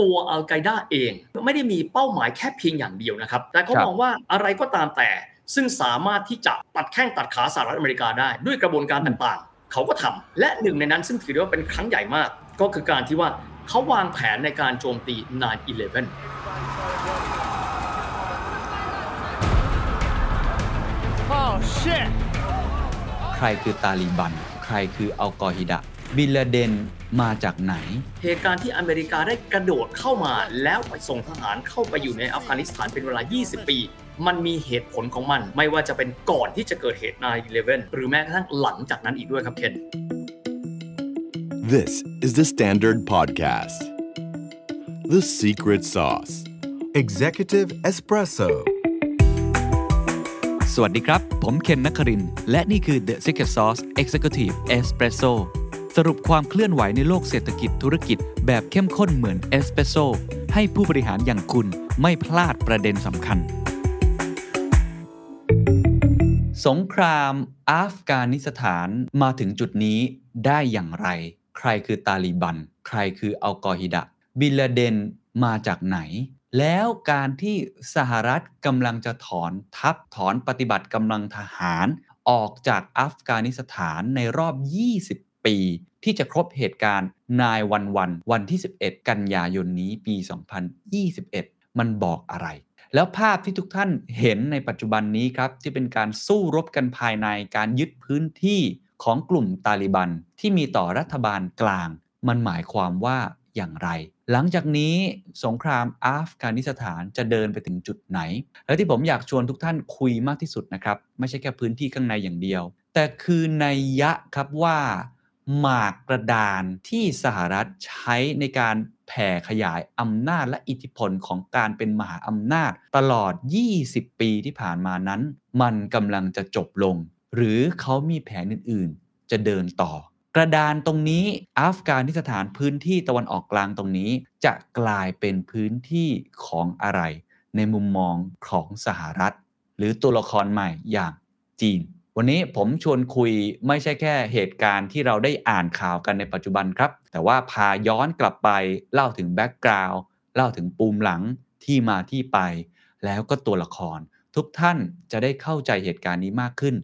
ตัวอัลไกด้าเอง ไม่ได้มีเป้าหมายแค่เพียงอย่างเดียวนะครับ แต่เขามองว่าอะไรก็ตามแต่ซึ่งสามารถที่จะตัดแข้งตัดขาสหรัฐอเมริกาได้ ด้วยกระบวนการต่างๆ เขาก็ทำและหนึ่งในนั้นซึ่งถือได้ว่าเป็นครั้งใหญ่มาก ก็คือการที่ว่าเขาวางแผนในการโจมตี 9-11 Oh shit! ใครคือตาลีบัน ใครคืออัลกอฮิดะบินลาเดน มาจากไหน เหตุการณ์ที่อเมริกาได้กระโดดเข้ามาแล้วไปส่งทหารเข้าไปอยู่ในอัฟกานิสถานเป็นเวลา 20 ปี มันมีเหตุผลของมัน ไม่ว่าจะเป็นก่อนที่จะเกิดเหตุ 9-11 หรือแม้กระทั่งหลังจากนั้นอีกด้วยครับเคน This is the Standard Podcast. The Secret Sauce. Executive Espresso. สวัสดีครับ ผมเคนนักครินทร์และนี่คือ The Secret Sauce Executive Espresso สรุปความเคลื่อนไหวในโลกเศรษฐกิจธุรกิจ แบบเข้มข้นเหมือนเอสเปรสโซให้ผู้บริหารอย่างคุณไม่พลาดประเด็นสำคัญ สงครามอัฟกานิสถานมาถึงจุดนี้ได้อย่างไร ใครคือตาลีบัน ใครคืออัลกออิดะห์ บินลาเดนมาจากไหน แล้วการที่สหรัฐกำลังจะถอนทัพถอนปฏิบัติกำลังทหารออกจากอัฟกานิสถานในรอบ 20 ปี ที่จะครบเหตุการณ์นายวันวันวันที่ 11 กันยายนนี้ปี 2021 มันบอกอะไร แล้วภาพที่ทุกท่านเห็นในปัจจุบันนี้ครับที่เป็นการสู้รบกันภายในการยึดพื้นที่ของกลุ่มตาลิบันที่มีต่อรัฐบาลกลาง มันหมายความว่าอย่างไร หลังจากนี้สงครามอัฟกานิสถานจะเดินไปถึงจุดไหน และที่ผมอยากชวนทุกท่านคุยมากที่สุดนะครับ ไม่ใช่แค่พื้นที่ข้างในอย่างเดียว แต่คือในยยะครับว่า หมากกระดานที่สหรัฐใช้ในการแผ่ขยายอำนาจและอิทธิพลของการเป็นมหาอำนาจตลอด 20 ปีที่ผ่านมานั้น มันกำลังจะจบลง หรือเขามีแผนอื่นๆ จะเดินต่อ กระดานตรงนี้อัฟกานิสถานพื้นที่ตะวันออกกลางตรงนี้ จะกลายเป็นพื้นที่ของอะไร ในมุมมองของสหรัฐ หรือตัวละครใหม่อย่างจีน วันนี้ผมชวนคุยไม่ใช่แค่เหตุการณ์ที่เราได้อ่านข่าวกันในปัจจุบันครับ แต่ว่าพาย้อนกลับไปเล่าถึง background เล่าถึงปูมหลังที่มาที่ไป แล้วก็ตัวละคร ทุกท่านจะได้เข้าใจเหตุการณ์นี้มากขึ้น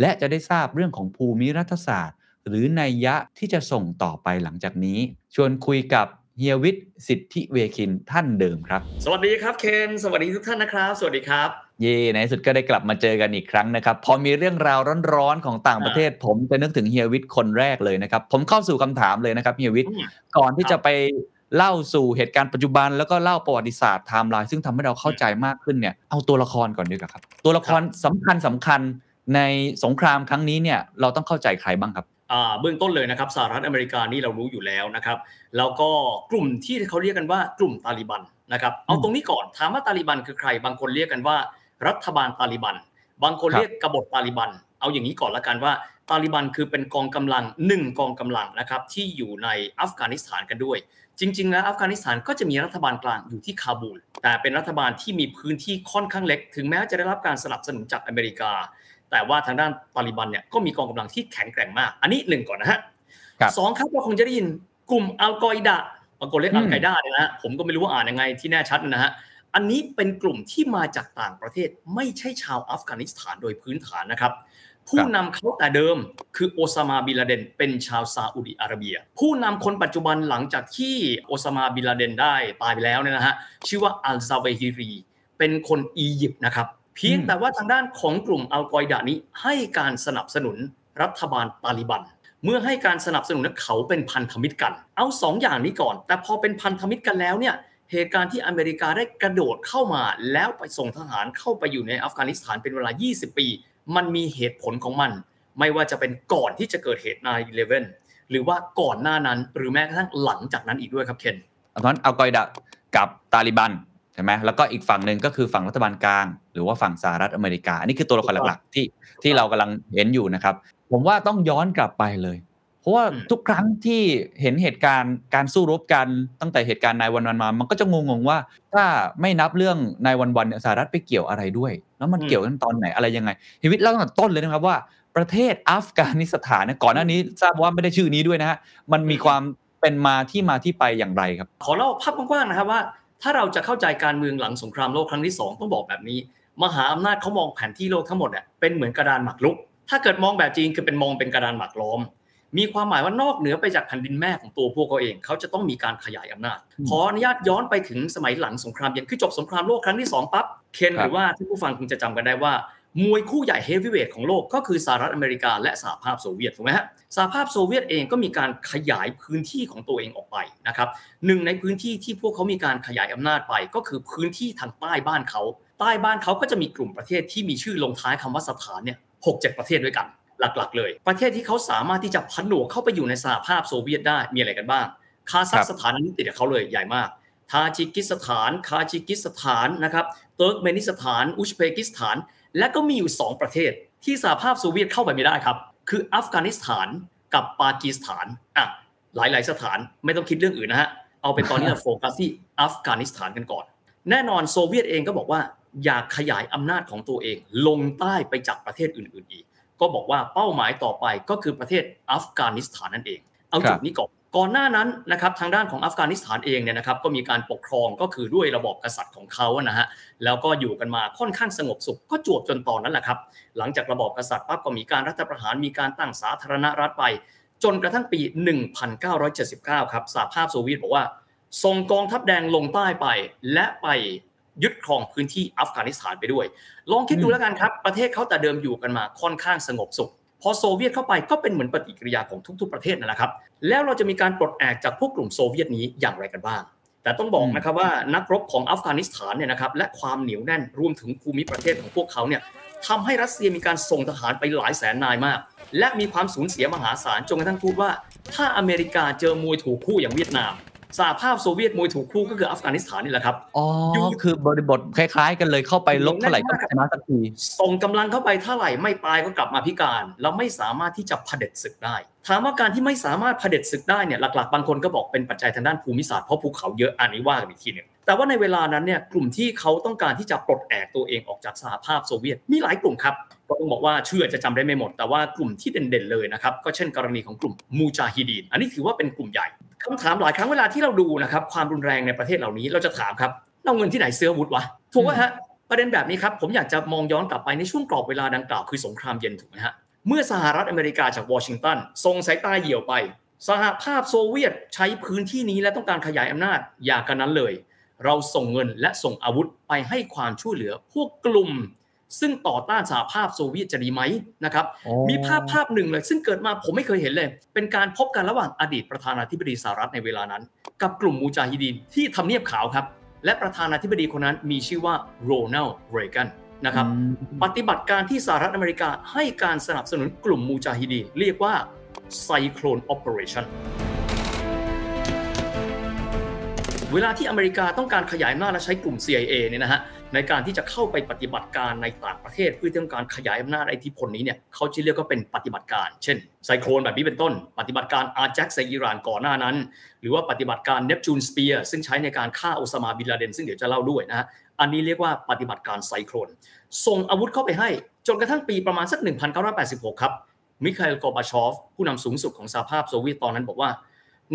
และจะได้ทราบเรื่องของภูมิรัฐศาสตร์ หรือนัยยะที่จะส่งต่อไปหลังจากนี้ ชวนคุยกับเฮียวิทย์สิทธิเวคินท่านเดิมครับ สวัสดีครับเคน สวัสดีทุกท่านนะครับ สวัสดีครับ เย่ในที่สุดก็ได้กลับมาเจอกันอีกครั้งนะครับ พอมีเรื่องราวร้อนๆของต่างประเทศ ผมจะนึกถึงเฮียวิทย์คนแรกเลยนะครับ ผมเข้าสู่คำถามเลยนะครับเฮียวิทย์อืมก่อนที่จะไปเล่าสู่เหตุการณ์ปัจจุบันแล้วก็เล่าประวัติศาสตร์ไทม์ไลน์ซึ่งทำให้เราเข้าใจมากขึ้นเนี่ยเอาตัวละครก่อนดีกว่าครับ ตัวละครสำคัญสำคัญในสงครามครั้งนี้เนี่ยเราต้องเข้าใจใครบ้างครับอ่าเบื้องต้นเลยนะครับสหรัฐอเมริกานี่เรารู้อยู่แล้วนะครับ แล้วก็กลุ่มที่เขาเรียกกันว่ากลุ่มตาลิบันนะครับเอาอืมตรงนี้ก่อนถามว่าตาลิบันคือใครบางคนเรียกกันว่า รัฐบาลตาลิบัน บางคนครับเรียกกบฏตาลิบัน เอาอย่างนี้ก่อนละกันว่า ตาลิบันคือเป็นกองกำลังหนึ่งกองกำลังนะครับที่อยู่ในอัฟกานิสถานกันด้วย จริง ๆ แล้วอัฟกานิสถานก็จะมีรัฐบาลกลางอยู่ที่คาบูล แต่เป็นรัฐบาลที่มีพื้นที่ค่อนข้างเล็ก ถึงแม้จะได้รับการสนับสนุนจากอเมริกา แต่ว่าทางด้านตาลิบันเนี่ยก็มีกองกำลังที่แข็งแกร่งมาก อันนี้หนึ่งก่อนนะฮะครับสองครับเราคงจะได้ยินกลุ่มอัลกออิดะบางคนเรียกอืมอัลไกด้าเนี่ยนะฮะผมก็ไม่รู้ว่าอ่านยังไงที่แน่ชัดนะฮะ อันนี้เป็นกลุ่มที่มาจากต่างประเทศไม่ใช่ชาวอัฟกานิสถานโดยพื้นฐานนะครับ ผู้นำเขาแต่เดิมคือโอซามาบินลาเดนเป็นชาวซาอุดิอาระเบีย ผู้นำคนปัจจุบันหลังจากที่โอซามาบินลาเดนได้ตายไปแล้วเนี่ยนะฮะชื่อว่าอัลซาเวฮิรีเป็นคนอียิปต์นะครับเพียงแต่ว่าทางด้านของกลุ่มอัลกออิดะนี้ให้การสนับสนุนรัฐบาลตาลิบัน เมื่อให้การสนับสนุนนั้นเขาเป็นพันธมิตรกัน เอาสองอย่างนี้ก่อน แต่พอเป็นพันธมิตรกันแล้วเนี่ย เหตุการณ์ที่อเมริกาได้กระโดดเข้ามา แล้วไปส่งทหารเข้าไปอยู่ในอัฟกานิสถานเป็นเวลา 20 ปี มันมีเหตุผลของมัน ไม่ว่าจะเป็นก่อนที่จะเกิดเหตุ9-11หรือว่าก่อนหน้านั้นหรือแม้กระทั่งหลังจากนั้นอีกด้วยครับเคนเพราะนั้นอัลกออิดะกับตาลิบันใช่ไหมแล้วก็อีกฝั่งหนึ่งก็คือฝั่งรัฐบาลกลาง หรือว่าฝั่งสหรัฐอเมริกา อันนี้คือตัวละครหลักๆที่ที่เรากำลังเห็นอยู่นะครับ ผมว่าต้องย้อนกลับไปเลย ราะว่าอืมทุกครั้งที่เห็นเหตุการณ์การสู้รบกันตั้งแต่เหตุการณ์นายวันวันมา มันก็จะงงๆว่าถ้าไม่นับเรื่องนายวันวันเนี่ยสหรัฐไปเกี่ยวอะไรด้วย แล้วมันเกี่ยวกันตอนไหนอะไรยังไงชีวิตเล่าตั้งแต่ต้นเลยนะครับว่าประเทศอัฟกานิสถานเนี่ยก่อนหน้านี้ทราบว่าไม่ได้ชื่อนี้ด้วยนะฮะมันมีความไปเป็นมาที่มาที่ไปอย่างไรครับ ขอเล่าภาพกว้างๆนะครับว่า ถ้าเราจะเข้าใจการเมืองหลังสงครามโลกครั้งที่สองต้องบอกแบบนี้ มหาอำนาจเขามองแผนที่โลกทั้งหมดเนี่ยเป็นเหมือนกระดานหมากรุก ถ้าเกิดมองแบบจีนคือเป็นมองเป็นกระดานหมากล้อม มีความหมายว่านอกเหนือไปจากแผ่นดินแม่ของตัวพวกเขาเอง เขาจะต้องมีการขยายอำนาจอืมขออนุญาตย้อนไปถึงสมัยหลังสงครามเย็นคือจบสงครามโลกครั้งที่สองปั๊บเคนครับหรือว่าท่านผู้ฟังคงจะจำกันได้ว่ามวยคู่ใหญ่เฮฟวีเวทของโลกก็คือสหรัฐอเมริกาและสหภาพโซเวียตถูกไหมฮะสหภาพโซเวียตเองก็มีการขยายพื้นที่ของตัวเองออกไปนะครับหนึ่งในพื้นที่ที่พวกเขามีการขยายอำนาจไป ก็คือพื้นที่ทางใต้บ้านเขาใต้บ้านเขาก็จะมีกลุ่มประเทศที่มีชื่อลงท้ายคำว่าสถานเนี่ยหกเจ็ดประเทศด้วยกัน หลักๆ เลย ประเทศที่เขาสามารถที่จะผนวกเข้าไปอยู่ในสหภาพโซเวียตได้มีอะไรกันบ้างคาซัคสถานอันนี้ติดกับเขาเลยใหญ่มากทาจิกิสถาน ทาจิกิสถานนะครับเติร์กเมนิสถาน อุซเบกิสถาน และก็มีอยู่ 2 ประเทศ ที่สหภาพโซเวียตเข้าไปไม่ได้ครับ คืออัฟกานิสถานกับปากีสถานอะหลายๆสถานไม่ต้องคิดเรื่องอื่นนะฮะเอาเป็นตอนนี้เราโฟกัสที่อัฟกานิสถานกันก่อน แน่นอนโซเวียตเองก็บอกว่า อยากขยายอำนาจของตัวเองลงใต้ไปจากประเทศอื่น ๆ อีก ก็บอกว่าเป้าหมายต่อไปก็คือประเทศอัฟกานิสถานนั่นเอง เอาครัจุบดนี้ก่อนก่อนหน้านั้นนะครับทางด้านของอัฟกานิสถานเองเนี่ยนะครับก็มีการปกครองก็คือด้วยระบอบกษัตริย์ของเขาอะนะฮะแล้วก็อยู่กันมาค่อนข้างสงบสุขก็จวบจนตอนนั้นแหละครับหลังจากระบอบกษัตริย์ปั๊บก็มีการรัฐประหารมีการตั้งสาธารณรัฐไป จนกระทั่งปี 1979 ครับสหภาพโซเวียตบอกว่า ส่งกองทัพแดงลงใต้ไปและไป ยึดครองพื้นที่อัฟกานิสถานไปด้วย ลองคิดดูอืมแล้วกันครับ ประเทศเขาแต่เดิมอยู่กันมาค่อนข้างสงบสุข พอโซเวียตเข้าไปก็เป็นเหมือนปฏิกิริยาของทุก ๆประเทศนั่นแหละครับ แล้วเราจะมีการปลดแอกจากพวกกลุ่มโซเวียตนี้อย่างไรกันบ้าง แต่ต้องบอกนะครับว่านักรบของอัฟกานิสถานเนี่ยนะครับและความเหนียวแน่นรวมถึงภูมิประเทศของพวกเขาเนี่ยทำให้รัสเซียมีการส่งทหารไปหลายแสนนายมาก และมีความสูญเสียมหาศาลจนกระทั่งพูดว่า ถ้าอเมริกาเจอมวยถูกคู่อย่างเวียดนาม สหภาพโซเวียตมวยถูกคู่ก็คืออัฟกานิสถานนี่แหละครับ อ๋ออยู่คือบริบทคล้ายๆ กันเลยเข้าไปลบเท่าไหร่ก็ชนะสักทีส่งกำลังเข้าไปเท่าไหร่ไม่ตายก็กลับมาพิการ เราไม่สามารถที่จะเผด็จศึกได้ ถามว่าการที่ไม่สามารถเผด็จศึกได้เนี่ยหลักๆ บางคนก็บอกเป็นปัจจัยทางด้านภูมิศาสตร์เพราะภูเขาเยอะอันนี้ว่ากันอีกทีหนึงแต่ว่าในเวลานั้นเนี่ยกลุ่มที่เขาต้องการที่จะปลดแอกตัวเองออกจากสหภาพโซเวียตมีหลายกลุ่มครับก็ต้องบอกว่าชื่ออาจจะจำได้ไม่หมด แต่ว่ากลุ่มที่เด่นๆเลยนะครับก็เช่นกรณีของกลุ่มมูจาฮิดีน อันนี้ถือว่าเป็นกลุ่มใหญ่ คำถามหลายครั้งเวลาที่เราดูนะครับความรุนแรงในประเทศเหล่านี้เราจะถามครับเราเงินที่ไหนซื้ออาวุธวะถูกไหมฮะประเด็นแบบนี้ครับผมอยากจะมองย้อนกลับไปในช่วงกรอบเวลาดังกล่าวคือสงครามเย็นถูกไหมฮะเมื่อสหรัฐอเมริกาจากวอชิงตันส่งสายตาเหี่ยวไป สหภาพโซเวียตใช้พื้นที่นี้และต้องการขยายอำนาจอย่ากันนั้นเลย เราส่งเงินและส่งอาวุธไปให้ความช่วยเหลือพวกกลุ่ม ซึ่งต่อต้านสหภาพโซเวียตจะดีไหมนะครับโอ้มีภาพภาพหนึ่งเลย ซึ่งเกิดมาผมไม่เคยเห็นเลย เป็นการพบกันระหว่างอดีตประธานาธิบดีสหรัฐในเวลานั้น กับกลุ่มมูจาฮิดีนที่ทำเนียบขาวครับ และประธานาธิบดีคนนั้นมีชื่อว่าโรนัลด์เรแกนนะครับอืมปฏิบัติการที่สหรัฐอเมริกาให้การสนับสนุนกลุ่มมูจาฮิดีนเรียกว่าไซโคลน Operation เวลาที่อเมริกาต้องการขยายอำนาจและใช้กลุ่ม CIA เนี่ยนะฮะ ในการที่จะเข้าไปปฏิบัติการในต่างประเทศเพื่อต้องการขยายอำนาจอิทธิพลนี้เนี่ยเขาจะเรียกว่าเป็นปฏิบัติการ เช่นไซโคลนแบบนี้เป็นต้น ปฏิบัติการอาร์แจ็คในอิหร่านก่อนหน้านั้น หรือว่าปฏิบัติการ Neptune Spear ซึ่งใช้ในการฆ่าโอซามาบินลาเดนซึ่งเดี๋ยวจะเล่าด้วยนะฮะอันนี้เรียกว่าปฏิบัติการไซโคลนส่งอาวุธเข้าไปให้ จนกระทั่งปีประมาณสัก 1986 ครับมิคาเอลกอบาชอฟ ผู้นำสูงสุดของสหภาพโซเวียตตอนนั้นบอกว่า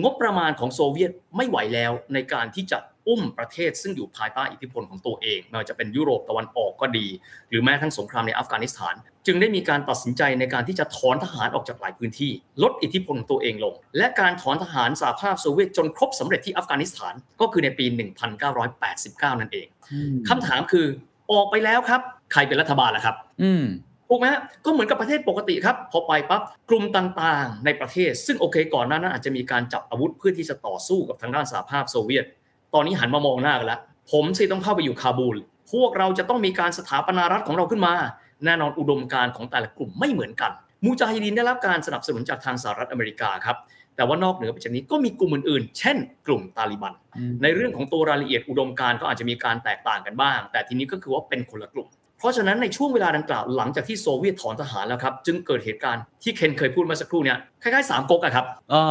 งบประมาณของโซเวียตไม่ไหวแล้วในการที่จะ อุ้มประเทศซึ่งอยู่ภายใต้อิทธิพลของตัวเองไม่ว่าจะเป็นยุโรปตะวันออกก็ดี หรือแม้ทั้งสงครามในอัฟกานิสถาน จึงได้มีการตัดสินใจในการที่จะถอนทหารออกจากหลายพื้นที่ ลดอิทธิพลของตัวเองลง และการถอนทหารสหภาพโซเวียตจนครบสำเร็จที่อัฟกานิสถานก็คือในปี 1989 นั่นเองคำถามคือออกไปแล้วครับ ใครเป็นรัฐบาลล่ะครับ อืมถูกไหมฮะก็เหมือนกับประเทศปกติครับ พอไปปั๊บกลุ่มต่างๆ ในประเทศ ซึ่งโอเคก่อนหน้านั้นอาจจะมีการจับอาวุธเพื่อที่จะต่อสู้กับทางด้านสหภาพโซเวียต ตอนนี้หันมามองหน้ากันแล้วผมสิต้องเข้าไปอยู่คาบูล พวกเราจะต้องมีการสถาปนารัฐของเราขึ้นมา แน่นอนอุดมการณ์ของแต่ละกลุ่มไม่เหมือนกันมูจาฮิดีนได้รับการสนับสนุนจากทางสหรัฐอเมริกาครับแต่ว่านอกเหนือไปจากนี้ก็มีกลุ่มอื่นๆ เช่น กลุ่มตาลิบัน ในเรื่องของตัวรายละเอียดอุดมการณ์ก็อาจจะมีการแตกต่างกันบ้าง แต่ทีนี้ก็คือว่าเป็นคนละกลุ่ม เพราะฉะนั้นในช่วงเวลาดังกล่าวหลังจากที่โซเวียตถอนทหารแล้วครับ จึงเกิดเหตุการณ์ที่เคนเคยพูดเมาสักครู่เนี่ยคล้ายๆสามก๊กอะครับอ๋อ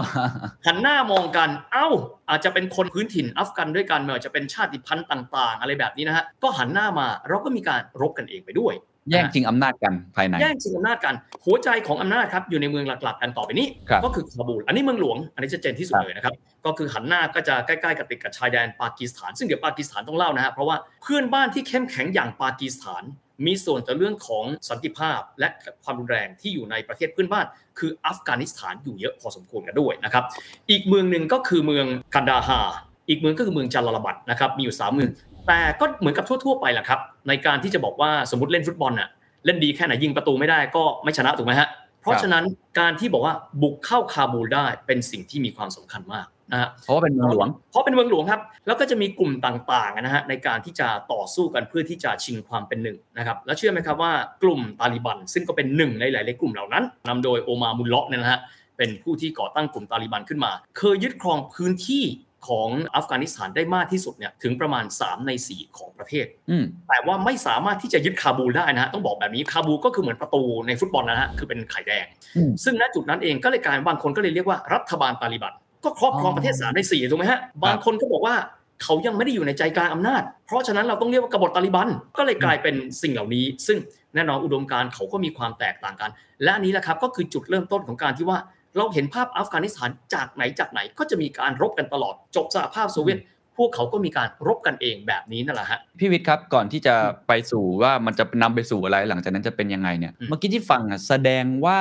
หันหน้ามองกัน เอ้า อาจจะเป็นคนพื้นถิ่นอัฟกันด้วยกันไม่ว่าจะเป็นชาติพันธุ์ต่าง ๆ อะไรแบบนี้นะฮะก็หันหน้ามาเราก็มีการรบกันเองไปด้วย แย่งจริงอำนาจกันภายในแย่งชิงอำนาจกัน หัวใจของอำนาจครับอยู่ในเมืองหลักๆกันต่อไปนี้ครับก็คือคาบูลอันนี้เมืองหลวง อันนี้จะเจนที่สุดครับเลยนะครับ ก็คือหันหน้าก็จะใกล้ๆกับติดกับชายแดนปากีสถาน ซึ่งเดี๋ยวปากีสถานต้องเล่านะฮะเพราะว่าเพื่อนบ้านที่เข้มแข็งอย่างปากีสถาน มีส่วนต่อเรื่องของสันติภาพและความรุนแรงที่อยู่ในประเทศเพื่อนบ้าน คืออัฟกานิสถานอยู่เยอะพอสมควรกันด้วยนะครับอีกเมืองหนึ่งก็คือเมืองกันดาฮาอีกเมืองก็คือเมืองจาลาลาบัดนะครับมีอยู่สามเมือง แต่ก็เหมือนกับทั่วๆไปแหละครับ ในการที่จะบอกว่าสมมติเล่นฟุตบอลน่ะเล่นดีแค่ไหนยิงประตูไม่ได้ก็ไม่ชนะถูกไหมฮะเพราะฉะนั้นการที่บอกว่าบุกเข้าคาบูลได้เป็นสิ่งที่มีความสำคัญมากนะฮะเพราะว่าเป็นเมืองหลวง เพราะเป็นเมืองหลวงครับแล้วก็จะมีกลุ่มต่างๆนะฮะในการที่จะต่อสู้กันเพื่อที่จะชิงความเป็นหนึ่งนะครับแล้วเชื่อไหมครับว่ากลุ่มตาลิบัน ซึ่งก็เป็นหนึ่งในหลายๆกลุ่มเหล่านั้นนำโดยโอมามุลเลาะห์เนี่ยนะฮะเป็นผู้ที่ก่อตั้งกลุ่มตาลิบันขึ้นมา เคยยึดครองพื้นที่ ของอัฟกานิสถานได้มากที่สุดเนี่ยถึงประมาณ 3 ใน 4 ของประเทศอืมแต่ว่าไม่สามารถที่จะยึดคาบูลได้นะฮะต้องบอกแบบนี้คาบูลก็คือเหมือนประตูในฟุตบอลนะฮะคือเป็นไข่แดงอืมซึ่งณจุดนั้นเองก็เลยกลายเป็นบางคนก็เลยเรียกว่ารัฐบาลตาลิบัน ก็ครอบครองอ๋อประเทศสามในสี่ถูกไหมฮะบางคนก็บอกว่าเขายังไม่ได้อยู่ในใจกลางอำนาจ เพราะฉะนั้นเราต้องเรียกว่ากบฏตาลิบัน ก็เลยกลายเป็นสิ่งเหล่านี้ ซึ่งแน่นอนอุดมการณ์เขาก็มีความแตกต่างกัน และอันนี้แหละครับก็คือจุดเริ่มต้นของการที่ว่า เราเห็นภาพอัฟกานิสถานจากไหนจากไหนก็จะมีการรบกันตลอด จบสหภาพโซเวียตพวกเขาก็มีการรบกันเองแบบนี้นั่นแหละฮะพี่วิทย์ครับก่อนที่จะไปสู่ว่ามันจะนำไปสู่อะไรหลังจากนั้นจะเป็นยังไงเนี่ยอืมเมื่อกี้ที่ฟังอะแสดงว่า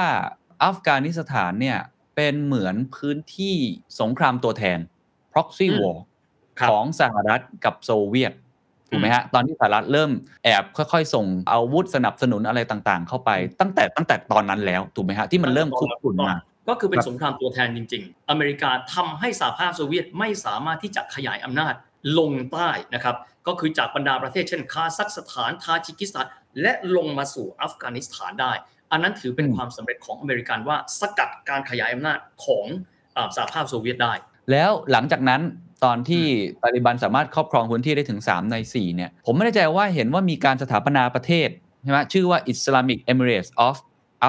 อัฟกานิสถานเนี่ยเป็นเหมือนพื้นที่สงครามตัวแทน proxy war ครับของสหรัฐกับโซเวียตถูกไหมฮะตอนที่สหรัฐเริ่มแอบค่อยๆ ส่งอาวุธสนับสนุนอะไรต่างๆ เข้าไปตั้งแต่ตั้งแต่ตอนนั้นแล้วถูกไหมฮะที่มันเริ่มคุกรุ่นมา ก็คือเป็ครับสงครามตัวแทนจริง ๆ อเมริกาทำให้สหภาพโซเวียตไม่สามารถที่จะขยายอำนาจลงใต้นะครับ ก็คือจากบรรดาประเทศเช่นคาซัคสถานทาจิกิสถาน และลงมาสู่อัฟกานิสถานได้ อันนั้นถือเป็นอืมความสำเร็จของอเมริกันว่าสกัดการขยายอำนาจของอ่าสหภาพโซเวียตได้ แล้วหลังจากนั้นตอนที่ตาลิบันสามารถครอบครองพื้นที่ได้ถึง 3 ใน 4 เนี่ย ผมไม่แน่ใจว่าเห็นว่ามีการสถาปนาประเทศใช่ไหมชื่อว่า Islamic Emirates of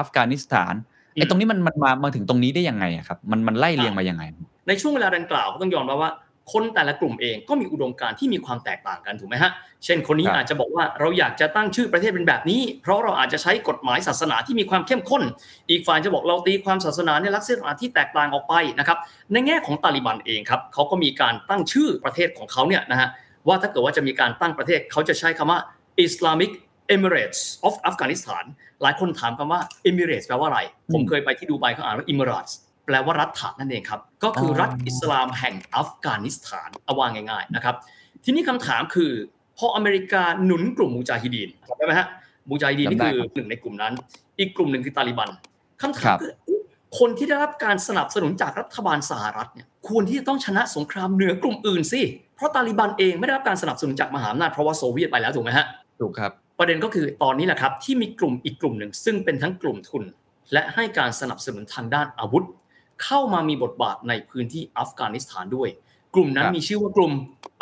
Afghanistan ไอ้ตรงนี้มันมันมามาถึงตรงนี้ได้ยังไงอะครับ มันมันไล่เรียงมายังไง ในช่วงเวลาดังกล่าวก็ต้องยอมรับว่าคนแต่ละกลุ่มเองก็มีอุดมการณ์ที่มีความแตกต่างกันถูกไหมฮะ เช่นคนนี้ครับอาจจะบอกว่าเราอยากจะตั้งชื่อประเทศเป็นแบบนี้ เพราะเราอาจจะใช้กฎหมายศาสนาที่มีความเข้มข้น อีกฝ่ายจะบอกเราตีความศาสนาในลักษณะที่แตกต่างออกไปนะครับ ในแง่ของตาลิบันเองครับเขาก็มีการตั้งชื่อประเทศของเขาเนี่ยนะฮะว่าถ้าเกิดว่าจะมีการตั้งประเทศเขาจะใช้คำว่า Islamic Emirates of Afghanistan หลายคนถามคำว่า Emirates แปลว่าอะไร ผมเคยไปที่ดูไบเขาอ่านว่า Emirates แปลว่ารัฐะนั่นเองครับ ก็คือรัฐอิสลามแห่งอัฟกานิสถานเอาว่าง่ายๆนะครับ ทีนี้คำถามคือพออเมริกาหนุนกลุ่มมูจาฮิดีนจำได้ไหมฮะ มูจาฮิดีนนี่จำได้คือครับหนึ่งในกลุ่มนั้น อีกกลุ่มหนึ่งคือตาลิบันคำถาครัมบคือคนที่ได้รับการสนับสนุนจากรัฐบาลสหรัฐเนี่ยควรที่จะต้องชนะสงครามเหนือกลุ่มอื่นสิ เพราะตาลิบันเองไม่ได้รับการสนับสนุนจากมหาอำนาจเพราะว่าโซเวียตไปแล้วถูกไหมฮะ ถูกครับ ประเด็นก็คือตอนนี้แหละครับที่มีกลุ่มอีกกลุ่มหนึ่ง ซึ่งเป็นทั้งกลุ่มทุน และให้การสนับสนุนทางด้านอาวุธ เข้ามามีบทบาทในพื้นที่อัฟกานิสถานด้วย กลุ่มนั้นครับมีชื่อว่ากลุ่ม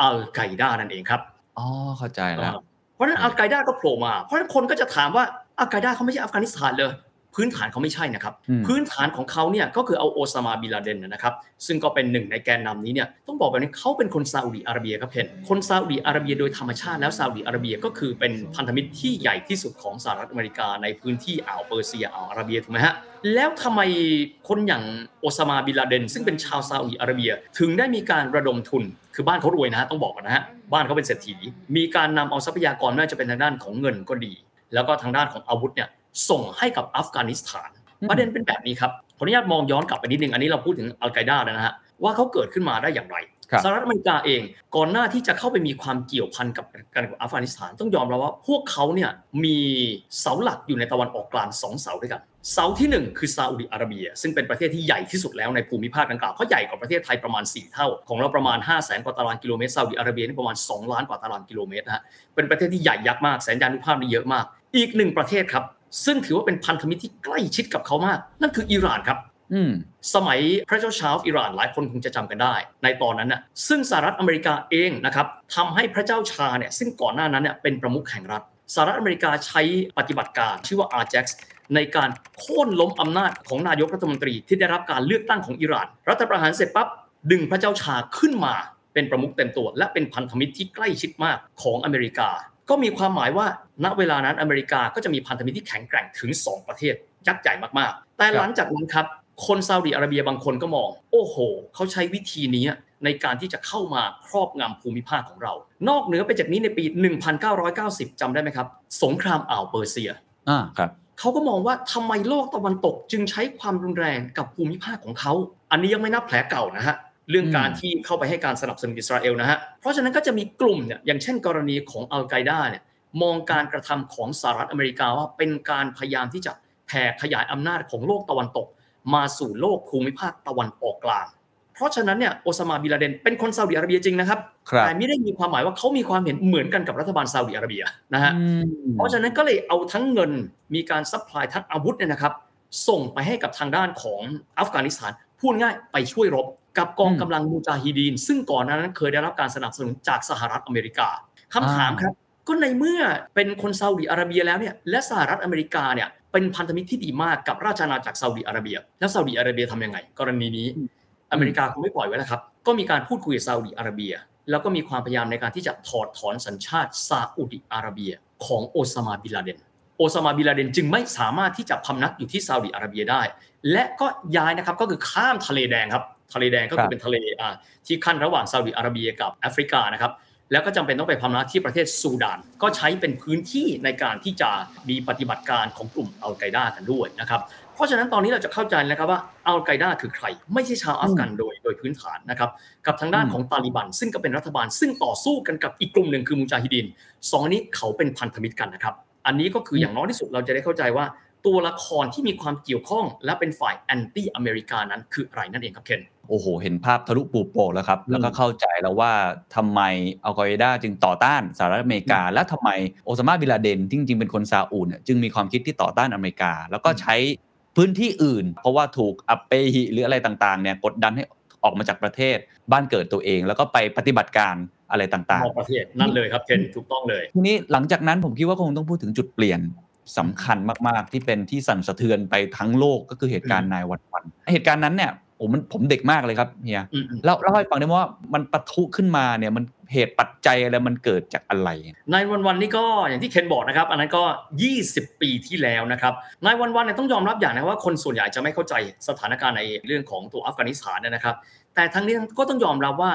อัลไกดานั่นเองครับอ๋อเข้าใจแล้วเพราะฉะนั้นอัลไกดาก็โผล่มา เพราะฉะนั้นคนก็จะถามว่าอัลไกดาเขาไม่ใช่อัฟกานิสถานเลย พื้นฐานเขาไม่ใช่นะครับอืมพื้นฐานของเขาเนี่ยก็คือเอาโอซามาบินลาเดนนะครับ ซึ่งก็เป็นหนึ่งในแกนนำนี้เนี่ยต้องบอกแบบนี้เขาเป็นคนซาอุดิอาระเบียครับเพนคนซาอุดิอาระเบียโดยธรรมชาติแล้วซาอุดิอาระเบียก็คือเป็นพันธมิตรที่ใหญ่ที่สุดของสหรัฐอเมริกาในพื้นที่อ่าวเปอร์เซียอ่าวอาระเบียถูกไหมฮะแล้วทำไมคนอย่างโอซามาบินลาเดน ซึ่งเป็นชาวซาอุดิอาระเบีย ถึงได้มีการระดมทุน คือบ้านเขารวยนะฮะต้องบอกก่อนนะฮะบ้านเขาเป็นเศรษฐีมีการนำเอาทรัพยากรไม่ว่าจะเป็นทางด้านของเงินก็ดี แล้วก็ทางด้านของอาวุธเนี่ย ส่งให้กับอัฟกานิสถานอืมประเด็นเป็นแบบนี้ครับขออนุญาตมองย้อนกลับไปนิดนึงอันนี้เราพูดถึงอัลไกดาแล้วนะฮะว่าเขาเกิดขึ้นมาได้อย่างไรครับสหรัฐอเมริกาเองก่อนหน้าที่จะเข้าไปมีความเกี่ยวพันกับการกับอัฟกานิสถานต้องยอมรับว่าพวกเขาเนี่ยมีเสาหลักอยู่ในตะวันออกกลางสองเสาด้วยกันเสาที่หนึ่งคือซาอุดิอาระเบีย ซึ่งเป็นประเทศที่ใหญ่ที่สุดแล้วในภูมิภาคดังกล่าวเขาใหญ่กว่าประเทศไทยประมาณ 4 เท่า ของเราประมาณ 5 0 0แสนกว่าตารางกิโลเมตรซาอุดิอาระเบียนี่ประมาณ 2 ล้านกว่าตารางกิโลเมตรนะฮะเป็นประเทศที่ใหญ่ยักษ์มากแสนยานุภาพนี่เยอะมาก อีกหนึ่งประเทศครับ ซึ่งถือว่าเป็นพันธมิตรที่ใกล้ชิดกับเขามาก นั่นคืออิหร่านครับอืมสมัยพระเจ้าชาร์ลส์อิหร่านหลายคนคงจะจำกันได้ ในตอนนั้นน่ะซึ่งสหรัฐอเมริกาเองนะครับทำให้พระเจ้าชาเนี่ยซึ่งก่อนหน้านั้นเนี่ยเป็นประมุขแห่งรัฐสหรัฐอเมริกาใช้ปฏิบัติการชื่อว่า RJAX ในการโค่นล้มอำนาจของนายกรัฐมนตรีที่ได้รับการเลือกตั้งของอิหร่าน รัฐประหารเสร็จปั๊บดึงพระเจ้าชาขึ้นมาเป็นประมุขเต็มตัว และเป็นพันธมิตรที่ใกล้ชิดมากของอเมริกา ก็มีความหมายว่าณเวลานั้นอเมริกาก็จะมีพันธมิตรที่แข็งแกร่งถึง 2 ประเทศ ยักษ์ใหญ่มากๆ แต่หลังจากนั้นครับ คนซาอุดิอาระเบียบางคนก็มอง โอ้โห เขาใช้วิธีนี้ในการที่จะเข้ามาครอบงำภูมิภาคของเรา นอกเหนือไปจากนี้ในปี 1990จำได้ไหมครับ สงครามอ่าวเปอร์เซียอ่าครับเขาก็มองว่าทำไมโลกตะวันตกจึงใช้ความรุนแรงกับภูมิภาคของเขา อันนี้ยังไม่นับแผลเก่านะฮะ เรื่องการที่เข้าไปให้การสนับสนุนอิสราเอลนะฮะเพราะฉะนั้นก็จะมีกลุ่มเนี่ยอย่างเช่น กรณีของอัลไกดาเนี่ยมองการกระทำของสหรัฐอเมริกาว่าเป็นการพยายามที่จะแผ่ขยายอำนาจของโลกตะวันตก มาสู่โลกภูมิภาคตะวันออกกลาง เพราะฉะนั้นเนี่ยโอซามาบินลาเดนเป็นคนซาอุดิอาระเบียจริงนะครับครับแต่ไม่ได้มีความหมายว่าเขามีความเห็นเหมือนกันกับรัฐบาลซาอุดิอาระเบียนะฮะอืมเพราะฉะนั้นก็เลยเอาทั้งเงินมีการ supply ทั้งอาวุธเนี่ยนะครับ ส่งไปให้กับทางด้านของอัฟกานิสถานพูดง่ายไปช่วยรบ กับกองกำลังมูจาฮิดีน ซึ่งก่อนหน้านั้นเคยได้รับการสนับสนุนจากสหรัฐอเมริกาคำถามครับ ก็ในเมื่อเป็นคนซาอุดิอาระเบียแล้วเนี่ยและสหรัฐอเมริกาเนี่ยเป็นพันธมิตรที่ดีมากกับราชอาณาจักรซาอุดิอาระเบีย แล้วซาอุดิอาระเบียทำยังไง กรณีนี้ อเมริกาคงไม่ปล่อยไว้แล้วครับ ก็มีการพูดคุยกับซาอุดิอาระเบีย แล้วก็มีความพยายามในการที่จะถอดถอนสัญชาติซาอุดิอาระเบีย ของโอซามาบินลาเดน โอซามาบินลาเดนจึงไม่สามารถที่จะพำนักอยู่ที่ซาอุดิอาระเบียได้ และก็ย้ายนะครับก็คือข้ามทะเลแดงครับ ทะเลแดงก็ครัคือบเป็นทะเลอ่าที่ขั้นระหว่างซาอุดิอาระเบียกับแอฟริกานะครับแล้วก็จำเป็นต้องไปพำนักที่ประเทศซูดาน ก็ใช้เป็นพื้นที่ในการที่จะมีปฏิบัติการของกลุ่มอัลไกดากันด้วยนะครับเพราะฉะนั้นตอนนี้เราจะเข้าใจแล้วครับว่าอัลไกดาคือใคร ไม่ใช่ชาวอัฟกันโดยโดยพื้นฐานนะครับกับทางด้านของตาลิบัน ซึ่งก็เป็นรัฐบาล ซึ่งต่อสู้กันกับอีกกลุ่มหนึ่งคือมุจาฮิดินสองอันนี้เขาเป็นพันธมิตรกันนะครับอันนี้ก็คืออย่างน้อยที่สุดเราจะได้เข้าใจว่า ตัวละครที่มีความเกี่ยวข้อง และเป็นฝ่ายแอนตี้อเมริกานั้นคืออะไรนั่นเองครับเคนโอ้โห เห็นภาพทะลุปูโป่งแล้วครับอืมแล้วก็เข้าใจแล้วว่าทำไมอัลกออิดาจึงต่อต้านสหรัฐอเมริกา และทำไมโอซามาบินลาเดนที่จริง ๆ เป็นคนซาอุดเนี่ยจึงมีความคิดที่ต่อต้านอเมริกา แล้วก็ใช้พื้นที่อื่น เพราะว่าถูกอัปเปหิหรืออะไรต่างๆเนี่ยกดดันให้ออกมาจากประเทศบ้านเกิดตัวเอง แล้วก็ไปปฏิบัติการอะไรต่างนอกประเทศนั่นเลยครับเคนถูกต้องเลยๆทีนี้หลังจากนั้นผมคิดว่าคงต้องพูดถึงจุดเปลี่ยน สำคัญมากๆ ที่เป็นที่สั่นสะเทือนไปทั้งโลกก็คือเหตุการณ์นายวันวันเหตุการณ์นั้นเนี่ยโอ้มันผมเด็กมากเลยครับเฮียอืมอืมเล่าเล่าให้ฟังได้ไหมว่ามันปะทุขึ้นมาเนี่ยมันเหตุปัจจัยอะไรมันเกิดจากอะไรนายวันวันนี่ก็อย่างที่เคนบอกนะครับ อันนั้นก็ 20 ปีที่แล้วนะครับนายวันวันเนี่ยต้องยอมรับอย่างนะว่าคนส่วนใหญ่จะไม่เข้าใจสถานการณ์ในเรื่องของตัวอัฟกานิสถานเนยนะครับ แต่ทั้งนี้ก็ต้องยอมรับว่า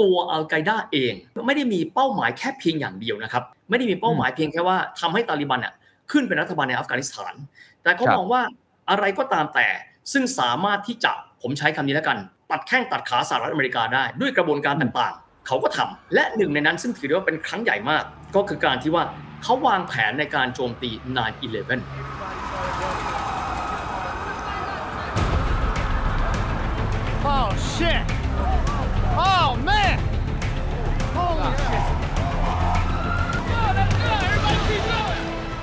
ตัวอัลไกดาเอง ไม่ได้มีเป้าหมายแค่เพียงอย่างเดียวนะครับ ไม่ได้มีเป้าหมายเพียงแค่ว่าทำให้ตาลิบันเนี่ย ขึ้นเป็นรัฐบาลในอัฟกานิสถาน แต่เขาครับมองว่าอะไรก็ตามแต่ซึ่งสามารถที่จะผมใช้คำนี้แล้วกัน ตัดแข้งตัดขาสหรัฐอเมริกาได้ ด้วยกระบวนการต่างๆ เขาก็ทำและหนึ่งในนั้นซึ่งถือได้ว่าเป็นครั้งใหญ่มาก ก็คือการที่ว่าเขาวางแผนในการโจมตี 9/11 Oh shit! Oh man! Holy shit!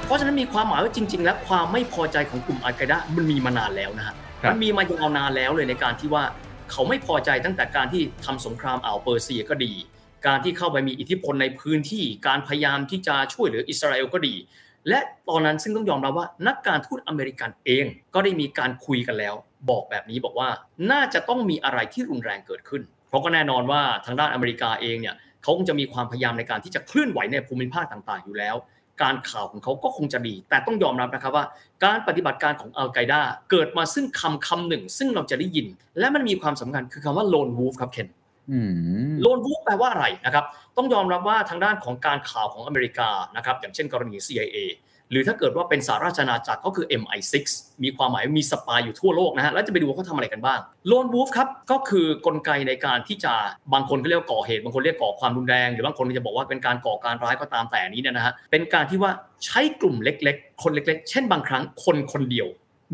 เพราะฉะนั้นมีความหมายว่าจริง ๆ แล้วความไม่พอใจของกลุ่มอัลไกดามันมีมานานแล้วนะฮะครับมันมีมายาวนานแล้วเลยในการที่ว่าเขาไม่พอใจตั้งแต่การที่ทำสงครามอ่าวเปอร์เซียก็ดี การที่เข้าไปมีอิทธิพลในพื้นที่การพยายามที่จะช่วยเหลืออิสราเอลก็ดี และตอนนั้นซึ่งต้องยอมรับว่านักการทูตอเมริกันเองก็ได้มีการคุยกันแล้ว บอกแบบนี้บอกว่าน่าจะต้องมีอะไรที่รุนแรงเกิดขึ้น เพราะก็แน่นอนว่าทางด้านอเมริกาเองเนี่ยเขาคงจะมีความพยายามในการที่จะเคลื่อนไหวในภูมิภาคต่างๆอยู่แล้ว การข่าวของเขาก็คงจะดี แต่ต้องยอมรับนะครับว่า การปฏิบัติการของอัลไกดาเกิดมาซึ่งคำคำหนึ่ง ซึ่งเราจะได้ยิน และมันมีความสำคัญคือคำว่า lone wolf ครับเคนอืมโลนวูฟแปลว่าอะไรนะครับ ต้องยอมรับว่าทางด้านของการข่าวของอเมริกานะครับอย่างเช่นกรณี CIA หรือถ้าเกิดว่าเป็นสาราชอาณาจักรก็คือ MI6 มีความหมายมีสปายอยู่ทั่วโลกนะฮะ แล้วจะไปดูว่าเขาทำอะไรกันบ้างโลนวูฟครับ ก็คือกลไกในการที่จะบางคนก็เรียกว่าก่อเหตุ บางคนเรียกก่อความรุนแรง หรือบางคนจะบอกว่าเป็นการก่อการร้ายก็ตามแต่นี้เนยนะฮะ เป็นการที่ว่าใช้กลุ่มเล็ก ๆ คนเล็ก ๆ เช่นบางครั้งคนคนเดียว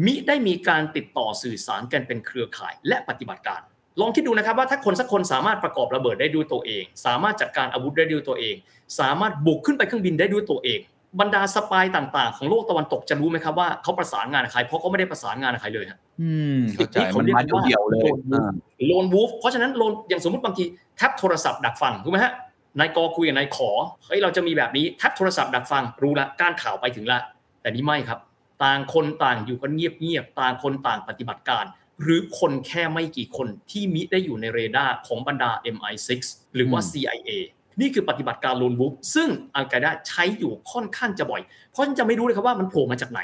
มิได้มีการติดต่อสื่อสารกันเป็นเครือข่ายและปฏิบัติการลองคิดดูนะครับว่าถ้าคนสักคนสามารถประกอบระเบิดได้ด้วยตัวเอง สามารถจัดการอาวุธได้ด้วยตัวเอง สามารถบุกขึ้นไปเครื่องบินได้ด้วยตัวเอง บรรดา spy ต่างๆ ของโลกตะวันตกจะรู้ไหมครับว่าเขาประสานงานกับใครเพราะเขาไม่ได้ประสานงานกับใครเลยฮะอืมเข้าใจที่เขามันเรียกมาว่าเดี่ยวๆเลย lone wolf อ่า lone wolf เพราะฉะนั้น lone อย่างสมมติบางที tap โทรศัพท์ดักฟังถูกไหมฮะนายกอคุยกับนายขอเฮ้ยเราจะมีแบบนี้ tap โทรศัพท์ดักฟังรู้ละการข่าวไปถึงละ แต่นี่ไม่ครับ ต่างคนต่างอยู่กันเงียบๆต่างคนต่างปฏิบัติการ หรือคนแค่ไม่กี่คนที่มิได้อยู่ในเรดาร์ของบรรดา MI6 หรือว่าอืม CIA นี่คือปฏิบัติการลูนวุฟซึ่งอัลไกด้าใช้อยู่ค่อนข้างจะบ่อย เพราะฉันจะไม่รู้เลยครับว่ามันโผล่มาจากไหน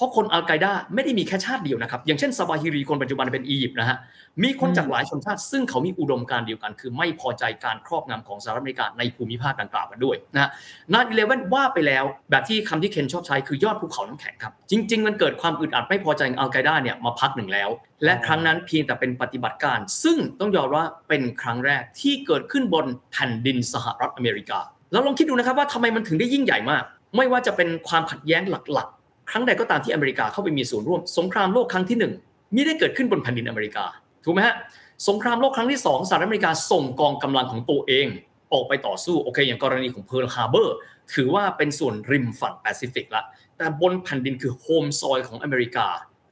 เพราะคนอัลไกด้าไม่ได้มีแค่ชาติเดียวนะครับ อย่างเช่นซาบาฮิรีคนปัจจุบันเป็นอียิปต์นะฮะมีคนจากหลายชนชาติซึ่งเขามีอุดมการณ์เดียวกัน คือไม่พอใจการครอบงำของสหรัฐอเมริกาในภูมิภาคดังกล่าวกันด้วยนะนานอีเลเว่นว่าไปแล้วแบบที่คำที่เคนชอบใช้คือยอดภูเขาน้ำแข็งครับ จริง ๆ มันเกิดความอึดอัดไม่พอใจองอัลไกด้าเนี่ยมาพักหนึ่งแล้ว และครั้งนั้นเพียงแต่เป็นปฏิบัติการ ซึ่งต้องยอมว่าเป็นครั้งแรกที่เกิดขึ้นบนแผ่นดินสหรัฐอเมริกาแล้วลองคิดดูนะครับว่าทำไมมันถึงได้ยิ่งใหญ่มาก ไม่ว่าจะเป็นความขัดแย้งหลักๆ ครั้งใดก็ตามที่อเมริกาเข้าไปมีส่วนร่วม สงครามโลกครั้งที่หนึ่งมิได้เกิดขึ้นบนแผ่นดินอเมริกาถูกไหมฮะสงครามโลกครั้งที่สองสหรัฐอเมริกาส่งกองกำลังของตัวเอง ออกไปต่อสู้โอเค อย่างกรณีของเพิร์ลฮาร์เบอร์ถือว่าเป็นส่วนริมฝั่งแปซิฟิกละแต่บนแผ่นดินคือโฮมซอยของอเมริกา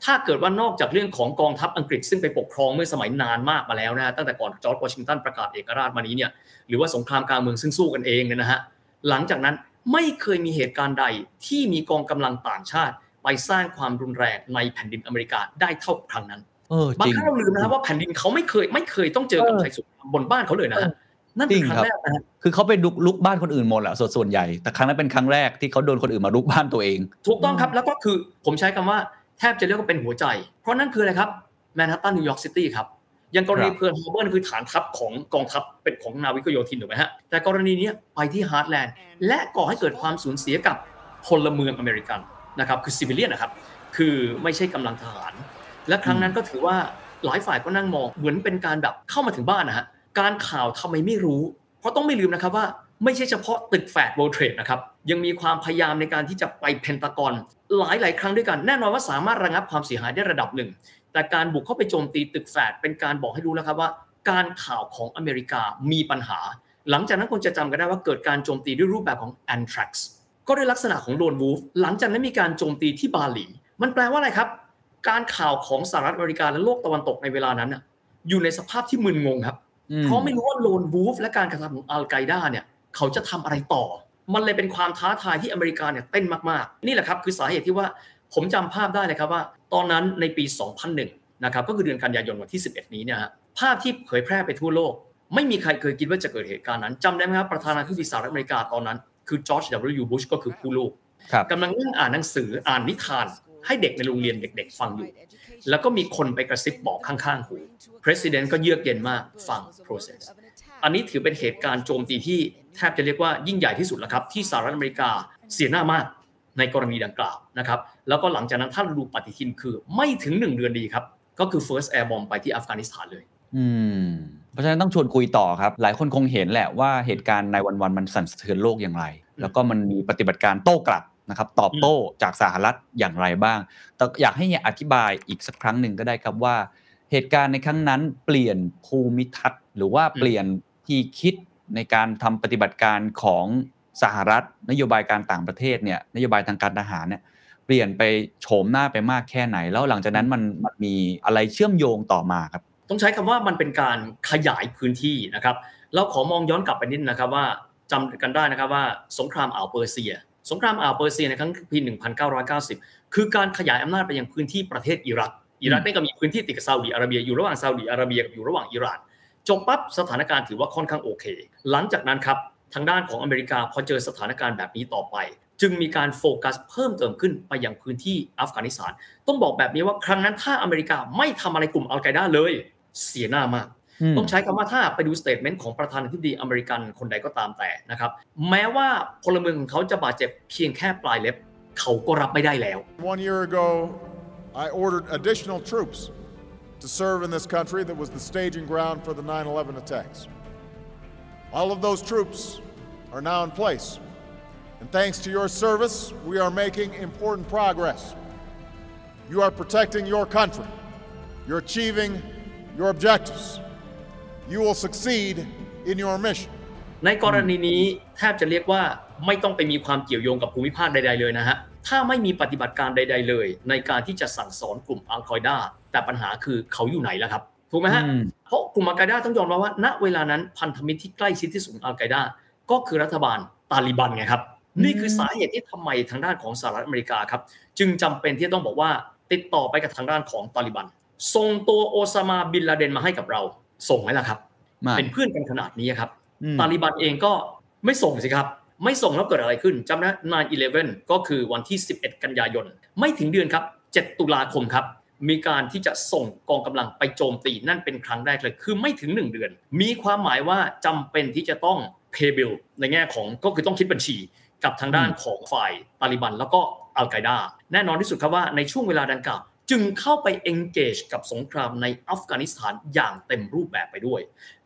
ถ้าเกิดว่านอกจากเรื่องของกองทัพอังกฤษซึ่งไปปกครองเมื่อสมัยนานมากมาแล้วนะฮะตั้งแต่ก่อนจอร์จวอชิงตันประกาศเอกราชมานี้เนี่ยหรือว่าสงครามกลางเมืองซึ่งสู้กันเองเนี่ยนะฮะหลังจากนั้น ไม่เคยมีเหตุการณ์ใดที่มีกองกำลังต่างชาติ ไปสร้างความรุนแรงในแผ่นดินอเมริกาได้เท่าครั้งนั้นเออบาจงริงครั้งเราลืมนะครับว่าแผ่นดินเขาไม่เคยไม่เคยต้องเจอกับเออภัยสงครามบนบ้านเขาเลยนะฮะนั่นเป็นครั้งแรกนะฮะคือเขาไปลุกลุกบ้านคนอื่นหมดแหละส่วนส่วนใหญ่ แต่ครั้งนั้นเป็นครั้งแรกที่เขาโดนคนอื่นมาลุกบ้านตัวเอง ถูกต้องครับ แล้วก็คือผมใช้คำว่าแทบจะเรียกว่าเป็นหัวใจ เพราะนั่นคืออะไรครับแมนฮัตตันนิวยอร์กซิตี้ครับอ ย่างกรณีครับเพิร์ลฮาร์เบอร์คือฐานทัพของกองทัพเป็นของนาวิกโยธินถูกไหมฮะแต่กรณีเนี้ยไปที่ heartland และก่อให้เกิดความสูญเสียกับพลเมืองอเมริกันนะครับคือ civilian นะครับคือไม่ใช่กำลังทหาร และครั้งนั้นก็ถือว่าหลายฝ่ายก็นั่งมองเหมือนเป็นการแบบเข้ามาถึงบ้านนะฮะการข่าวทำไมไม่รู้ เพราะต้องไม่ลืมนะครับว่าไม่ใช่เฉพาะตึกแฟดโวลเทรดนะครับยังมีความพยายามในการที่จะไปเพนตากอนหลายหลายๆครั้งด้วยกัน แน่นอนว่าสามารถระงับความเสียหายได้ระดับหนึ่ง แต่การบุกเข้าไปโจมตีตึกแฟดเป็นการบอกให้รู้แล้วครับว่า การข่าวของอเมริกามีปัญหา หลังจากนั้นคนจะจำกันได้ว่าเกิดการโจมตีด้วยรูปแบบของ anthrax ก็ด้วยลักษณะของโลนวูฟหลังจากนั้นมีการโจมตีที่บาหลี มันแปลว่าอะไรครับ การข่าวของสหรัฐอเมริกาและโลกตะวันตกในเวลานั้นน่ะอยู่ในสภาพที่มึนงงครับอืมเพราะไม่รู้ว่าโลนวูฟและการกระทำของอัลไกด้าเนี่ยเขาจะทำอะไรต่อ มันเลยเป็นความท้าทายที่อเมริกาเนี่ยเต้นมากๆ นี่แหละครับคือสาเหตุที่ว่า ผมจำภาพได้เลยครับว่า ตอนนั้นในปี 2001 นะครับก็คือเดือนกันยายนวันที่ 11 นี้เนี่ยฮะภาพที่เผยแพร่ไปทั่วโลก ไม่มีใครเคยคิดว่าจะเกิดเหตุการณ์นั้นจำได้ไหมครับประธานาธิบดีสหรัฐอเมริกาตอนนั้นคือจอร์จ W. บุชก็คือผู้ลูกครับกำลังนั่งอ่านหนังสืออ่านนิทาน ให้เด็กในโรงเรียนเด็ก ๆ ฟังอยู่ แล้วก็มีคนไปกระซิบบอกข้างๆหู President ก็เยือกเย็นมากฟัง process อันนี้ถือเป็นเหตุการณ์โจมตีที่แทบจะเรียกว่ายิ่งใหญ่ที่สุดแล้วครับ ที่สหรัฐอเมริกาเสียหน้ามาก ในกรณีดังกล่าวนะครับแล้วก็หลังจากนั้นถ้าเราดูปฏิทินคือไม่ถึง 1 เดือนดีครับ ก็คือ first air bomb ไปที่อัฟกานิสถานเลย อืม เพราะฉะนั้นต้องชวนคุยต่อครับ หลายคนคงเห็นแหละว่าเหตุการณ์ในวันๆมันสั่นสะเทือนโลกอย่างไร แล้วก็มันมีปฏิบัติการโต้กลับนะครับตอบโต้จากสหรัฐอย่างไรบ้าง แต่อยากให้เฮียอธิบายอีกสักครั้งหนึ่งก็ได้ครับว่า เหตุการณ์ในครั้งนั้นเปลี่ยนภูมิทัศน์ หรือว่าเปลี่ยนที่คิดในการทำปฏิบัติการของ สหรัฐนโยบายการต่างประเทศเนี่ยนโยบายทางการทหารเนี่ยเปลี่ยนไปโฉมหน้าไปมากแค่ไหน แล้วหลังจากนั้นมันมันมีอะไรเชื่อมโยงต่อมาครับ ต้องใช้คำว่ามันเป็นการขยายพื้นที่นะครับ เราขอมองย้อนกลับไปนิดนะครับว่าจำกันได้นะครับว่าสงครามอ่าวเปอร์เซีย สงครามอ่าวเปอร์เซียในครั้งปี 1990 คือการขยายอำนาจไปยังพื้นที่ประเทศอิรัก อิรักนี่ก็มีพื้นที่ติดกับซาอุดิอาระเบียอยู่ระหว่างซาอุดิอาระเบียกับอยู่ระหว่างอิหร่านจบปั๊บสถานการณ์ถือว่าค่อนข้างโอเค หลังจากนั้นครับ ทางด้านของอเมริกาพอเจอสถานการณ์แบบนี้ต่อไป จึงมีการโฟกัสเพิ่มเติมขึ้นไปยังพื้นที่อัฟกานิสถาน ต้องบอกแบบนี้ว่าครั้งนั้นถ้าอเมริกาไม่ทำอะไรกลุ่มอัลไกด้าเลย เสียหน้ามากอืมต้องใช้คำว่าถ้าไปดู statement ของประธานาธิบดีอเมริกันคนใดก็ตามแต่นะครับแม้ว่าพลเมืองของเขาจะบาดเจ็บเพียงแค่ปลายเล็บเขาก็รับไม่ได้แล้ว One year ago, I ordered additional troops to serve in this country that was the staging ground for the 9 11 attacks. All of those troops are now in place. And thanks to your service, we are making important progress. You are protecting your country, you're achieving your objectives. You will succeed in your mission. ในกรณีนี้แทบจะเรียกว่าไม่ต้องไปมีความเกี่ยวโยงกับภูมิภาคใด ๆ เลยนะฮะ ถ้าไม่มีปฏิบัติการใด ๆ เลย ในการที่จะสั่งสอนกลุ่มอัลกออิดาแต่ปัญหาคือเขาอยู่ไหนแล้วครับ ถูกไหมฮะอืมเพราะกลุ่มอัลกออิดาต้องยอมรับว่า ณ เวลานั้นพันธมิตรที่ใกล้ชิดที่สุดของอัลกออิดาก็คือรัฐบาลตาลิบันไงครับ นี่คือสาเหตุที่ทำไมทางด้านของสหรัฐอเมริกาครับ จึงจำเป็นที่จะต้องบอกว่าติดต่อไปกับทางด้านของตาลิบัน ส่งตัวโอซามาบินลาเดนมาให้กับเรา ส่งไหมล่ะครับไม่เป็นเพื่อนกันขนาดนี้ครับอืมตาลิบันเองก็ไม่ส่งสิครับ ไม่ส่งแล้วเกิดอะไรขึ้นจำนะ9-11 ก็คือวันที่ 11 กันยายน ไม่ถึงเดือนครับ 7 ตุลาคมครับ มีการที่จะส่งกองกำลังไปโจมตีนั่นเป็นครั้งแรกเลย คือไม่ถึง 1 เดือน มีความหมายว่าจำเป็นที่จะต้อง pay bill ในแง่ของก็คือต้องคิดบัญชีกับทางด้านของฝ่ายตาลิบัน แล้วก็อัลไกดาแน่นอนที่สุดครับว่าในช่วงเวลาดังกล่าวจึงเข้าไป engage กับสงครามในอัฟกานิสถานอย่างเต็มรูปแบบไปด้วย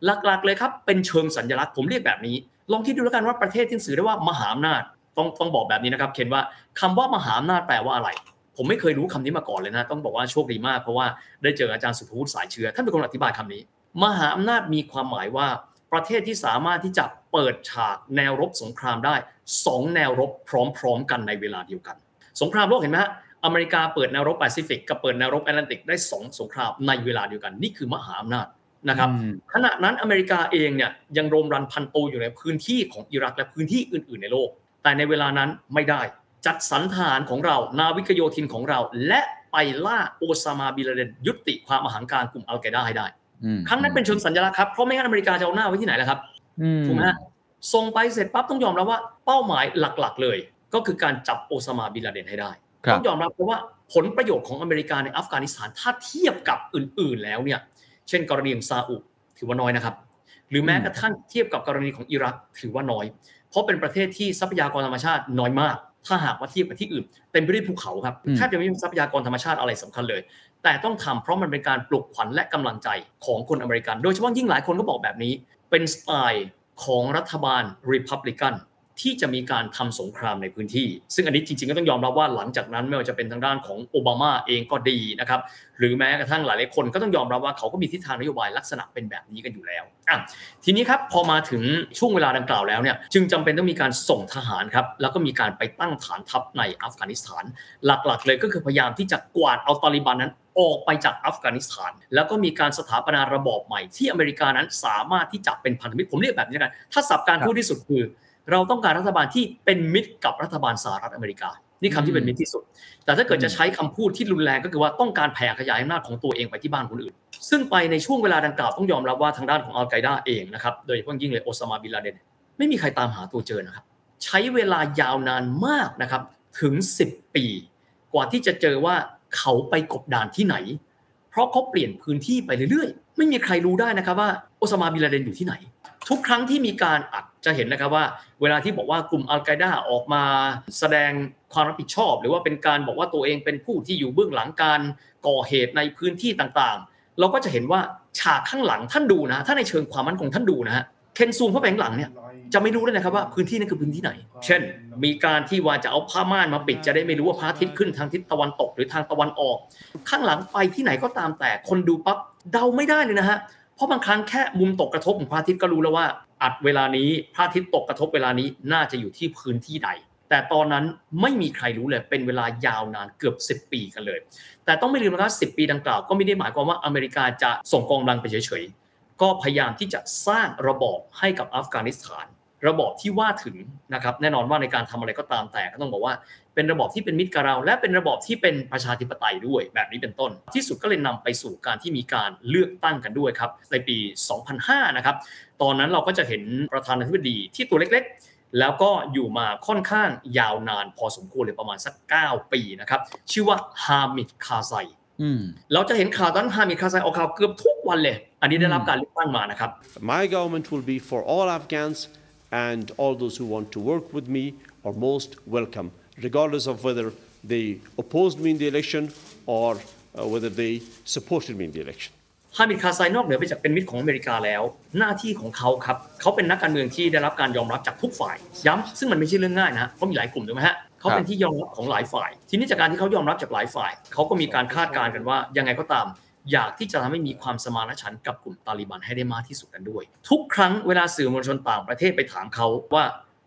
หลักๆเลยครับ เป็นเชิงสัญลักษณ์ผมเรียกแบบนี้ ลองคิดดูแล้วกันว่าประเทศที่สื่อได้ว่ามหาอำนาจต้องต้องบอกแบบนี้นะครับเคนว่าคำว่ามหาอำนาจแปลว่าอะไร ผมไม่เคยรู้คำนี้มาก่อนเลยนะ ต้องบอกว่าโชคดีมากเพราะว่าได้เจออาจารย์ศุภวุฒิสายเชื้อท่านเป็นคนอธิบายคำนี้ มหาอำนาจมีความหมายว่าประเทศที่สามารถที่จะเปิดฉากแนวรบสงครามได้สองแนวรบพร้อมๆ กันในเวลาเดียวกัน สงครามโลกเห็นไหมฮะอเมริกาเปิดแนวรบแปซิฟิกกับเปิดแนวรบแอตแลนติกได้สองสงครามในเวลาเดียวกัน นี่คือมหาอำนาจนะครับอืมขณะนั้นอเมริกาเองเนี่ยยังโรมรันพันโตอยู่ในพื้นที่ของอิรักและพื้นที่อื่น ๆ ในโลก แต่ในเวลานั้นไม่ได้ จัดสรรทหารของเรา นาวิกโยธินของเรา และไปล่าโอซามาบินลาเดนยุติความอหังการกลุ่มอัลไกดาให้ได้อืมครั้งนั้นเป็นเชิงสัญลักษณ์ครับ เพราะไม่งั้นอเมริกาจะเอาหน้าไว้ที่ไหนล่ะครับอืมถูกไหมฮะส่งไปเสร็จปั๊บต้องยอมรับว่าเป้าหมายหลักๆ เลย ก็คือการจับโอซามาบินลาเดนให้ได้ครับต้องยอมรับเพราะว่าผลประโยชน์ของอเมริกาในอัฟกานิสถานถ้าเทียบกับอื่น ๆ แล้วเนี่ย เช่น กรณีของซาอุถือว่าน้อยนะครับ หรือแม้กระทั่งเทียบกับกรณีของอิรักถือว่าน้อย เพราะเป็นประเทศที่ทรัพยากรธรรมชาติน้อยมาก ถ้าหากว่าเทียบกับที่อื่นเต็มไปด้วยภูเขาครับอืมแทบจะไม่มีทรัพยากรธรรมชาติอะไรสำคัญเลย แต่ต้องทำเพราะมันเป็นการปลุกขวัญและกำลังใจของคนอเมริกัน โดยเฉพาะยิ่งหลายคนก็บอกแบบนี้ เป็นสไตล์ของรัฐบาล Republican ที่จะมีการทำสงครามในพื้นที่ ซึ่งอันนี้จริงๆก็ต้องยอมรับว่าหลังจากนั้นไม่ว่าจะเป็นทางด้านของโอบามาเองก็ดีนะครับหรือแม้กระทั่งหลายๆคนก็ต้องยอมรับว่าเขาก็มีทิศทางนโยบายลักษณะเป็นแบบนี้กันอยู่แล้วอะทีนี้ครับพอมาถึงช่วงเวลาดังกล่าวแล้วเนี่ยจึงจำเป็นต้องมีการส่งทหารครับแล้วก็มีการไปตั้งฐานทัพในอัฟกานิสถาน หลักๆเลยก็คือพยายามที่จะกวาดเอาตาลิบันนั้นออกไปจากอัฟกานิสถาน แล้วก็มีการสถาปนาระบอบใหม่ที่อเมริกานั้นสามารถที่จะเป็นพันธมิตรผมเรียกแบบนี้กันถ้าสับการพูดที่สุดคือ เราต้องการรัฐบาลที่เป็นมิตรกับรัฐบาลสหรัฐอเมริกา นี่คำที่เป็นมิตรที่สุด แต่ถ้าเกิดจะใช้คำพูดที่รุนแรงก็คือว่าต้องการแผ่ขยายอำนาจของตัวเองไปที่บ้านคนอื่น ซึ่งไปในช่วงเวลาดังกล่าวต้องยอมรับว่าทางด้านของอัลไกดาเองนะครับ โดยเฉพาะยิ่งเลยโอซามาบินลาเดน ไม่มีใครตามหาตัวเจอนะครับ ใช้เวลายาวนานมากนะครับถึง 10 ปี กว่าที่จะเจอว่าเขาไปกบดานที่ไหน เพราะเขาเปลี่ยนพื้นที่ไปเรื่อยๆ ไม่มีใครรู้ได้นะครับว่าโอซามาบินลาเดนอยู่ที่ไหน ทุกครั้งที่มีการอัดจะเห็นนะครับว่า เวลาที่บอกว่ากลุ่มอัลไกด้าออกมาแสดงความรับผิดชอบ หรือว่าเป็นการบอกว่าตัวเองเป็นผู้ที่อยู่เบื้องหลังการก่อเหตุในพื้นที่ต่างๆ เราก็จะเห็นว่าฉากข้างหลังท่านดูนะถ้าในเชิงความมั่นคงท่านดูนะฮะเคนซูมเข้าไปข้างหลังเนี่ยจะไม่รู้เลยนะครับว่าพื้นที่นั้นคือพื้นที่ไหน เช่น มีการที่ว่าจะเอาผ้าม่านมาปิด จะได้ไม่รู้ว่าพระอาทิตย์ขึ้นทางทิศตะวันตกหรือทางตะวันออก ข้างหลังไปที่ไหนก็ตามแต่คนดูปั๊บเดาไม่ได้เลยนะฮะ เพราะบางครั้งแค่มุมตกกระทบของพระอาทิตย์ก็รู้แล้วว่า อัดเวลานี้พระอาทิตย์ตกกระทบเวลานี้น่าจะอยู่ที่พื้นที่ใด แต่ตอนนั้นไม่มีใครรู้เลยเป็นเวลายาวนานเกือบ 10 ปีกันเลย แต่ต้องไม่ลืมนะครับ10 ปีดังกล่าวก็ไม่ได้หมายความว่าอเมริกาจะส่งกองกำลังไปเฉยๆก็พยายามที่จะสร้างระบอบให้กับอัฟกานิสถาน ระบอบที่ว่าถึงนะครับแน่นอนว่าในการทำอะไรก็ตามแต่ก็ต้องบอกว่า เป็นระบอบที่เป็นมิตรกับเรา และเป็นระบอบที่เป็นประชาธิปไตยด้วยแบบนี้เป็นต้น ที่สุดก็เลยนำไปสู่การที่มีการเลือกตั้งกันด้วยครับในปี 2005 นะครับตอนนั้นเราก็จะเห็นประธานาธิบดีที่ตัวเล็กๆ แล้วก็อยู่มาค่อนข้างยาวนานพอสมควรเลยประมาณสัก 9 ปีนะครับชื่อว่าฮามิดคาไซอืมเราจะเห็นข่าวตอนนนฮามิดคาไซออกข่าวเกือบทุกวันเลย อันนี้ได้รับการเลือกตั้งมานะครับ My government will be for all Afghans and all those who want to work with me are most welcome, regardless of whether they opposed me in the election or uh, whether they supported me in the election. ฮามิดคาไซนอกเหนือไปจากเป็นมิตรของอเมริกาแล้ว หน้าที่ของเขาครับเขาเป็นนักการเมืองที่ได้รับการยอมรับจากทุกฝ่ายย้ำซึ่งมันไม่ใช่เรื่องง่ายนะเพราะมีหลายกลุ่มถูกไหมฮะเขาเป็นที่ยอมรับของหลายฝ่าย ทีนี้จากการที่เขายอมรับจากหลายฝ่ายเขาก็มีการคาดการณ์กันว่ายังไงก็ตาม อยากที่จะทำให้มีความสมานฉันท์กับกลุ่มตาลิบันให้ได้มากที่สุดกันด้วย ทุกครั้งเวลาสื่อมวลชนต่างประเทศไปถามเขาว่า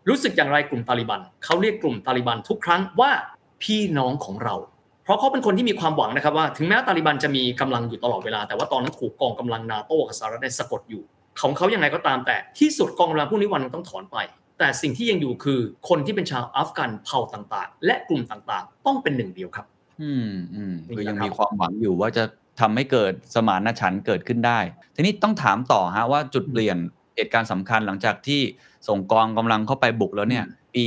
รู้สึกอย่างไรกลุ่มตาลิบันเขาเรียกกลุ่มตาลิบันทุกครั้งว่าพี่น้องของเรา เพราะเขาเป็นคนที่มีความหวังนะครับว่า ถึงแม้ตาลิบันจะมีกำลังอยู่ตลอดเวลาแต่ว่าตอนนั้นถูกกองกำลังนาโต้กับสหรัฐได้สะกดอยู่ ของเขายังไงก็ตามแต่ที่สุดกองกำลังพวกนี้วันหนึงต้องถอนไป แต่สิ่งที่ยังอยู่คือคนที่เป็นชาวอัฟกันเผ่าต่างๆ และกลุ่มต่างๆ ต้องเป็นหนึ่งเดียวครับ อืมอืมนี่คือยังนะครับมีความหวังอยู่ว่าจะ ทำให้เกิดสมานฉันท์เกิดขึ้นได้ ทีนี้ต้องถามต่อฮะว่าจุดเปลี่ยนเหตุการณ์สำคัญหลังจากที่ส่งกองกำลังเข้าไปบุกแล้วเนี่ย ปี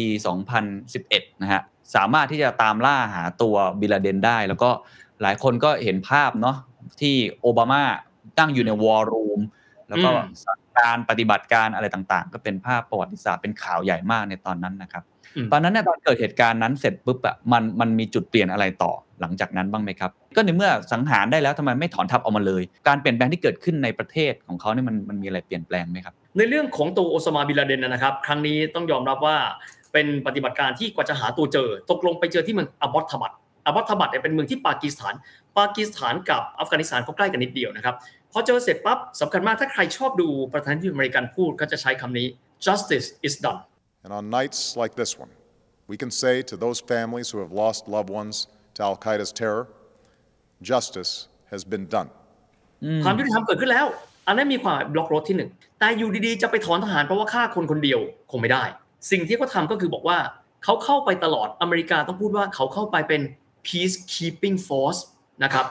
2011 นะฮะสามารถที่จะตามล่าหาตัวบิลลาเดนได้ แล้วก็หลายคนก็เห็นภาพเนาะที่โอบามาตั้งอยู่ในวอร์รูมแล้วก็อืมสั่งการปฏิบัติการอะไรต่างๆ ก็เป็นภาพประวัติศาสตร์เป็นข่าวใหญ่มากในตอนนั้นนะครับอืม ตอนนั้นเนี่ยตอนเกิดเหตุการณ์นั้นเสร็จปุ๊บอะมันมันมีจุดเปลี่ยนอะไรต่อหลังจากนั้นบ้างไหมครับ ก็ในเมื่อสังหารได้แล้วทำไมไม่ถอนทัพออกมาเลย การเปลี่ยนแปลงที่เกิดขึ้นในประเทศของเขาเนี่ยมันมันมีอะไรเปลี่ยนแปลงไหมครับ ในเรื่องของตัวโอซามาบินลาเดนนะครับ ครั้งนี้ต้องยอมรับว่าเป็นปฏิบัติการที่กว่าจะหาตัวเจอ ตกลงไปเจอที่เมืองอับบอตทบัตอับบอตทบัตเนี่ยเป็นเมืองที่ปากีสถาน ปากีสถานกับอัฟกานิสถานเขาใกล้กันนิดเดียวนะครับพอเจอเสร็จปั๊บสำคัญมากถ้าใครชอบดูประธานาธิบดีอเมริกันพูดก็จะใช้คำนี้ justice is done And on nights like this one, we can say to those families who have lost loved ones to Al Qaeda's terror, justice has been done. ความยุติธรรมเกิดขึ้นแล้ว อันนั้นมีความบล็อกรถที่หนึ่ง แต่อยู่ดีๆ จะไปถอนทหารเพราะว่าฆ่าคนคนเดียวคงไม่ได้ สิ่งที่เขาทำก็คือบอกว่าเขาเข้าไปตลอด อเมริกาต้องพูดว่าเขาเข้าไปเป็น peacekeeping force นะครับ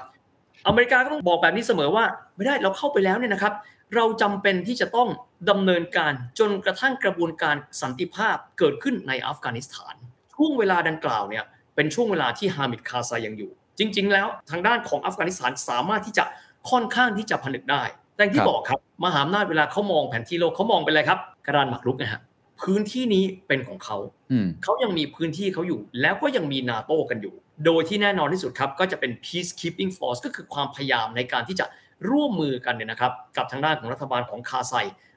อเมริกาก็ต้องบอกแบบนี้เสมอว่า ไม่ได้เราเข้าไปแล้วเนี่ยนะครับ เราจำเป็นที่จะต้อง ดำเนินการจนกระทั่งกระบวนการสันติภาพเกิดขึ้นในอัฟกานิสถาน ช่วงเวลาดังกล่าวเนี่ยเป็นช่วงเวลาที่ฮามิดคาไซยังอยู่ จริง ๆ แล้วทางด้านของอัฟกานิสถานสามารถที่จะค่อนข้างที่จะผนึกได้ แต่อย่างที่ครับบอกครับมหาอำนาจเวลาเขามองแผนที่โลกเขามองไปเลยครับกระดานหมากรุกนะฮะพื้นที่นี้เป็นของเขาอืมเขายังมีพื้นที่เขาอยู่ แล้วก็ยังมีนาโต้กันอยู่ โดยที่แน่นอนที่สุดครับ ก็จะเป็น peacekeeping force ก็คือความพยายามในการที่จะร่วมมือกันเนี่ยนะครับ กับทางด้านของรัฐบาลของคาไซ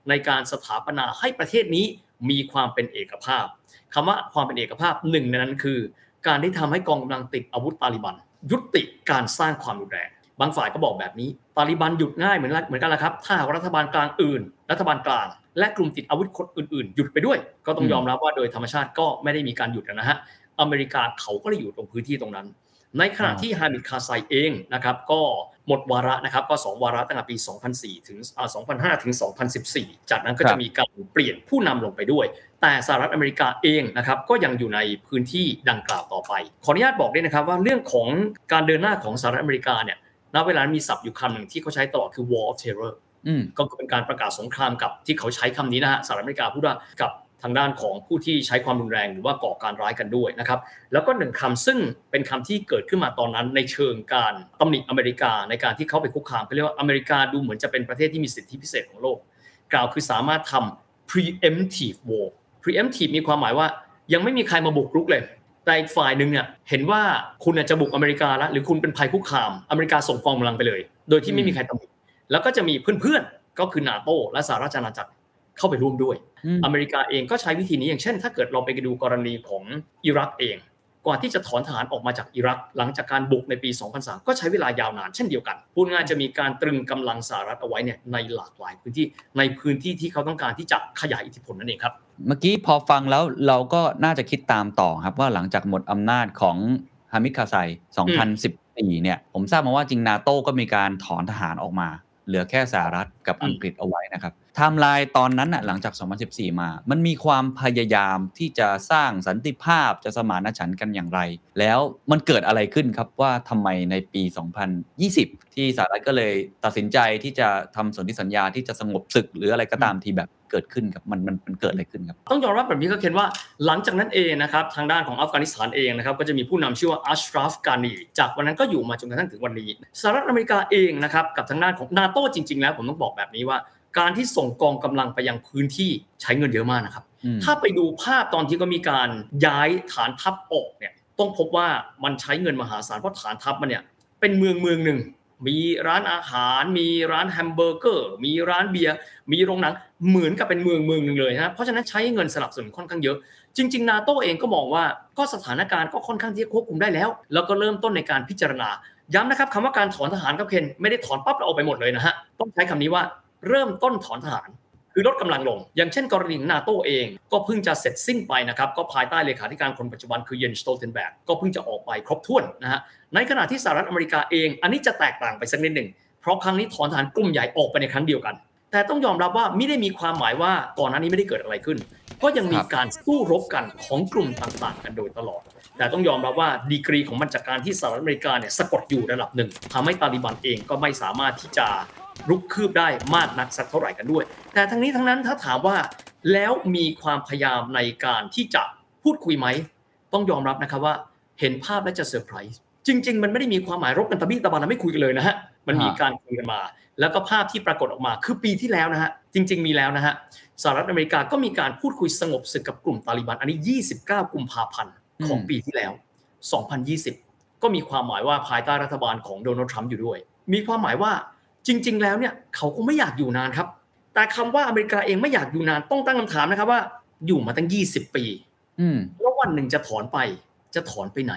ในการสถาปนาให้ประเทศนี้มีความเป็นเอกภาพคำว่าความเป็นเอกภาพหนึ่งในนั้นคือ การที่ทำให้กองกำลังติดอาวุธตาลิบัน ยุติการสร้างความรุนแรง บางฝ่ายก็บอกแบบนี้ ตาลิบันหยุดง่ายเหมือนเหมือนกันละครับ ถ้าหากรัฐบาลกลางอื่น รัฐบาลกลาง และกลุ่มติดอาวุธคนอื่นๆ หยุดไปด้วย ก็ต้องยอมรับว่าโดยธรรมชาติก็ไม่ได้มีการหยุดนะฮะอเมริกาเขาก็เลยอยู่ตรงพื้นที่ตรงนั้น ในขณะที่ฮามิดคาไซเองนะครับก็หมดวาระนะครับก็ 2 วาระตั้งแต่ปี 2004 ถึงอ่า2005 ถึง 2014 จากนั้นก็ครัจะบมีการเปลี่ยนผู้นำลงไปด้วย แต่สหรัฐอเมริกาเองนะครับก็ยังอยู่ในพื้นที่ดังกล่าวต่อไป ขออนุญาตบอกด้วยนะครับว่าเรื่องของการเดินหน้าของสหรัฐอเมริกาเนี่ยณเวลานั้นมีศัพท์อยู่คำหนึ่งที่เขาใช้ตลอดคือ war of terror อืมก็เป็นการประกาศสงครามกับที่เขาใช้คำนี้นะฮะสหรัฐอเมริกาพูดว่ากับ ทางด้านของผู้ที่ใช้ความรุนแรงหรือว่าก่อการร้ายกันด้วยนะครับ แล้วก็หนึ่งคำซึ่งเป็นคำที่เกิดขึ้นมาตอนนั้นในเชิงการตำหนิอเมริกาในการที่เขาไปคุกคามเขาเรียกว่าอเมริกาดูเหมือนจะเป็นประเทศที่มีสิทธิพิเศษของโลก กล่าวคือสามารถทำ preemptive war preemptive มีความหมายว่ายังไม่มีใครมาบุกรุกเลย แต่อีกฝ่ายหนึ่งเนี่ยเห็นว่าคุณจะบุกอเมริกาแล้วหรือคุณเป็นภัยคุกคาม อเมริกาส่งกองกำลังไปเลย โดยที่ไม่มีใครตำหนิแล้วก็จะมีเพื่อนๆก็คือนาโตและสหราชอาณาจักร เข้าไปร่วมด้วยอืมอเมริกาเองก็ใช้วิธีนี้อย่างเช่น ถ้าเกิดเราไปดูกรณีของอิรักเองกว่าที่จะถอนทหารออกมาจากอิรักหลังจากการบุกในปี 2003 ก็ใช้เวลายาวนานเช่นเดียวกัน พูดง่ายจะมีการตรึงกำลังสหรัฐเอาไว้เนี่ยในหลากหลายพื้นที่ในพื้นที่ที่เขาต้องการที่จะขยายอิทธิพลนั่นเองครับ เมื่อกี้พอฟังแล้วเราก็น่าจะคิดตามต่อครับว่าหลังจากหมดอำนาจของฮามิดคาร์ไซ 2014 เนี่ย ผมทราบมาว่าจริงนาโต้ก็มีการถอนทหารออกมา เหลือแค่สหรัฐกับอังกฤษเอาไว้นะครับ ไทม์ไลน์ตอนนั้นน่ะหลังจาก 2014 มา มันมีความพยายามที่จะสร้างสันติภาพจะสมานฉันท์กันอย่างไร แล้วมันเกิดอะไรขึ้นครับว่าทำไมในปี 2020 ที่สหรัฐก็เลยตัดสินใจที่จะทำสนธิสัญญาที่จะสงบศึกหรืออะไรก็ตามที่แบบเกิดขึ้นครับมันมันมันเกิดอะไรขึ้นครับ ต้องยอมรับแบบนี้ก็เคนว่าหลังจากนั้นเองนะครับทางด้านของอัฟกานิสถานเองนะครับก็จะมีผู้นำชื่อว่าอัชราฟกานีจากวันนั้นก็อยู่มาจนกระทั่งถึงวันนี้สหรัฐอเมริกาเองนะครับกับทางด้านของนาโตจริง ๆ แล้วผมต้องบอกแบบนี้ว่า การที่ส่งกองกำลังไปยังพื้นที่ใช้เงินเยอะมากนะครับอืมถ้าไปดูภาพตอนที่ก็มีการย้ายฐานทัพออกเนี่ยต้องพบว่ามันใช้เงินมหาศาลเพราะฐานทัพมันเนี่ยเป็นเมืองเมืองหนึ่งมีร้านอาหาร มีร้านแฮมเบอร์เกอร์ มีร้านเบียร์ มีโรงหนัง เหมือนกับเป็นเมืองเมืองหนึ่งเลยนะเพราะฉะนั้นใช้เงินสนับสนุนค่อนข้างเยอะ จริง ๆ นาโตเองก็มองว่าก็สถานการณ์ก็ค่อนข้างที่จะควบคุมได้แล้ว แล้วก็เริ่มต้นในการพิจารณา ย้ำนะครับคำว่าการถอนทหารครับเคนไม่ได้ถอนปั๊บแล้วออกไปหมดเลยนะฮะ ต้องใช้คำนี้ว่า เริ่มต้นถอนทหาร คือลดกำลังลง อย่างเช่นกรณีของนาโตเอง ก็เพิ่งจะเสร็จสิ้นไปนะครับ ก็ภายใต้เลขาธิการคนปัจจุบันคือเยนสโตลเทนแบกก็เพิ่งจะออกไปครบถ้วนนะฮะในขณะที่สหรัฐอเมริกาเอง อันนี้จะแตกต่างไปสักนิดหนึ่งเพราะครั้งนี้ถอนทหารกลุ่มใหญ่ออกไปในครั้งเดียวกัน แต่ต้องยอมรับว่าไม่ได้มีความหมายว่าก่อนหน้านี้ไม่ได้เกิดอะไรขึ้น ก็ยังมีครับการสู้รบกันของกลุ่มต่างๆ กันโดยตลอด แต่ต้องยอมรับว่าดีกรีของมันจากการที่สหรัฐอเมริกาเนี่ยสะกดอยู่ระดับหนึ่งทำให้ตาลิบันเองก็ไม่สามารถที่จะ รุกคืบได้มากนักสักเท่าไหร่กันด้วย แต่ทั้งนี้ทั้งนั้นถ้าถามว่าแล้วมีความพยายามในการที่จะพูดคุยไหม ต้องยอมรับนะครับว่าเห็นภาพและจะเซอร์ไพรส์จริง ๆ มันไม่ได้มีความหมายรบกันตะบี้ตะบันไม่คุยกันเลยนะฮะมันมีการคุยกันมา แล้วก็ภาพที่ปรากฏออกมาคือปีที่แล้วนะฮะจริง ๆ มีแล้วนะฮะสหรัฐอเมริกาก็มีการพูดคุยสงบศึกกับกลุ่มตาลิบันอันนี้ 29 กุมภาพันธ์ของปีที่แล้ว 2020 ก็มีความหมายว่าภายใต้รัฐบาลของโดนัลด์ทรัมป์อยู่ด้วย มีความหมายว่า จริง ๆ แล้วเนี่ยเขาก็ไม่อยากอยู่นานครับ แต่คำว่าอเมริกาเองไม่อยากอยู่นานต้องตั้งคำถามนะครับว่า อยู่มาตั้ง 20 ปีอืมแล้ววันหนึ่งจะถอนไป จะถอนไปไหน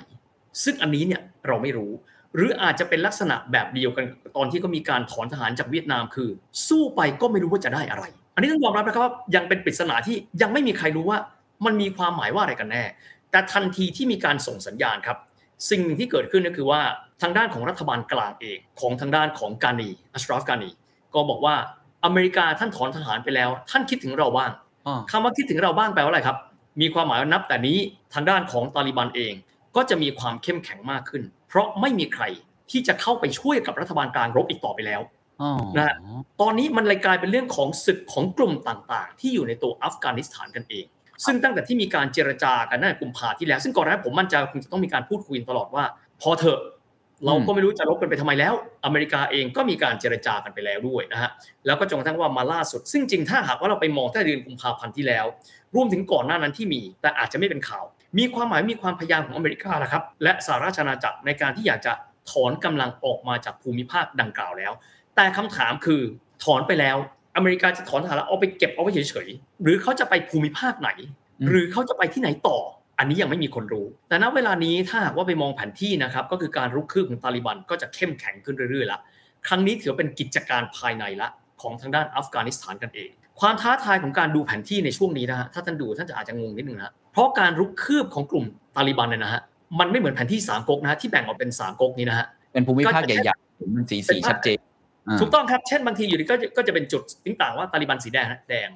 ซึ่งอันนี้เนี่ยเราไม่รู้ หรืออาจจะเป็นลักษณะแบบเดียวกันตอนที่ก็มีการถอนทหารจากเวียดนามคือ สู้ไปก็ไม่รู้ว่าจะได้อะไร อันนี้ต้องยอมรับนะครับว่ายังเป็นปริศนาที่ยังไม่มีใครรู้ว่า มันมีความหมายว่าอะไรกันแน่ แต่ทันทีที่มีการส่งสัญญาณครับ สิ่งหนึ่งที่เกิดขึ้นก็คือว่าทางด้านของรัฐบาลกลางเองของทางด้านของกานีอัชรอฟกานีก็บอกว่าอเมริกาท่านถอนทหารไปแล้ว ท่านคิดถึงเราบ้างอ๋อคำว่าคิดถึงเราบ้างแปลว่าอะไรครับ มีความหมายว่านับแต่นี้ทางด้านของตาลิบันเอง ก็จะมีความเข้มแข็งมากขึ้น เพราะไม่มีใครที่จะเข้าไปช่วยกับรัฐบาลกลางรบอีกต่อไปแล้วอ๋อนะฮะตอนนี้มันเลยกลายเป็นเรื่องของศึกของกลุ่มต่างๆ ที่อยู่ในตัวอัฟกานิสถานกันเอง ซึ่งตั้งแต่ที่มีการเจรจากันตั้งแต่กุมภาที่แล้ว ซึ่งก่อนหน้านั้ผมมั่นใจคงจะต้องมีการพูดคุยตลอดว่า พอเถอะเราก็ไม่รู้จะรบกันไปทำไมแล้ว อเมริกาเองก็มีการเจรจากันไปแล้วด้วยนะฮะ แล้วก็จนกระทั่งว่ามาล่าสุด ซึ่งจริงถ้าหากว่าเราไปมองแต่เดือนกุมภาพันธ์ที่แล้ว รวมถึงก่อนหน้านั้นที่มี แต่อาจจะไม่เป็นข่าว มีความหมายมีความพยายามของอเมริกาแหละครับ และสหราชอาณาจักรในการที่อยากจะถอนกำลังออกมาจากภูมิภาคดังกล่าวแล้ว แต่คำถามคือถอนไปแล้ว อเมริกาจะถอนทหารแล้วเอาไปเก็บเอาไว้เฉยๆหรือเขาจะไปภูมิภาคไหน หรือเขาจะไปที่ไหนต่อ อันนี้ยังไม่มีคนรู้ แต่ณเวลานี้ถ้าหากว่าไปมองแผนที่นะครับ ก็คือการรุกคืบของตาลิบันก็จะเข้มแข็งขึ้นเรื่อยๆละครั้งนี้ถือเป็นกิจการภายในละของทางด้านอัฟกานิสถานกันเอง ความท้าทายของการดูแผนที่ในช่วงนี้นะฮะถ้าท่านดูท่านจะอาจจะงงนิดนึงนะเพราะการรุกคืบของกลุ่มตาลิบันเนี่ยนะฮะมันไม่เหมือนแผนที่สามก๊กนะฮะที่แบ่งออกเป็นสามก๊กนี้นะฮะเป็นภูมิภาคก็จะใหญ่ๆเห็นมันสีสีชัดเจนอ่า ถูกต้องครับ เช่นบางทีอยู่ดีก็จะก็จะเป็นจุดต่างๆว่าตาลิบันสีแดงนะแดง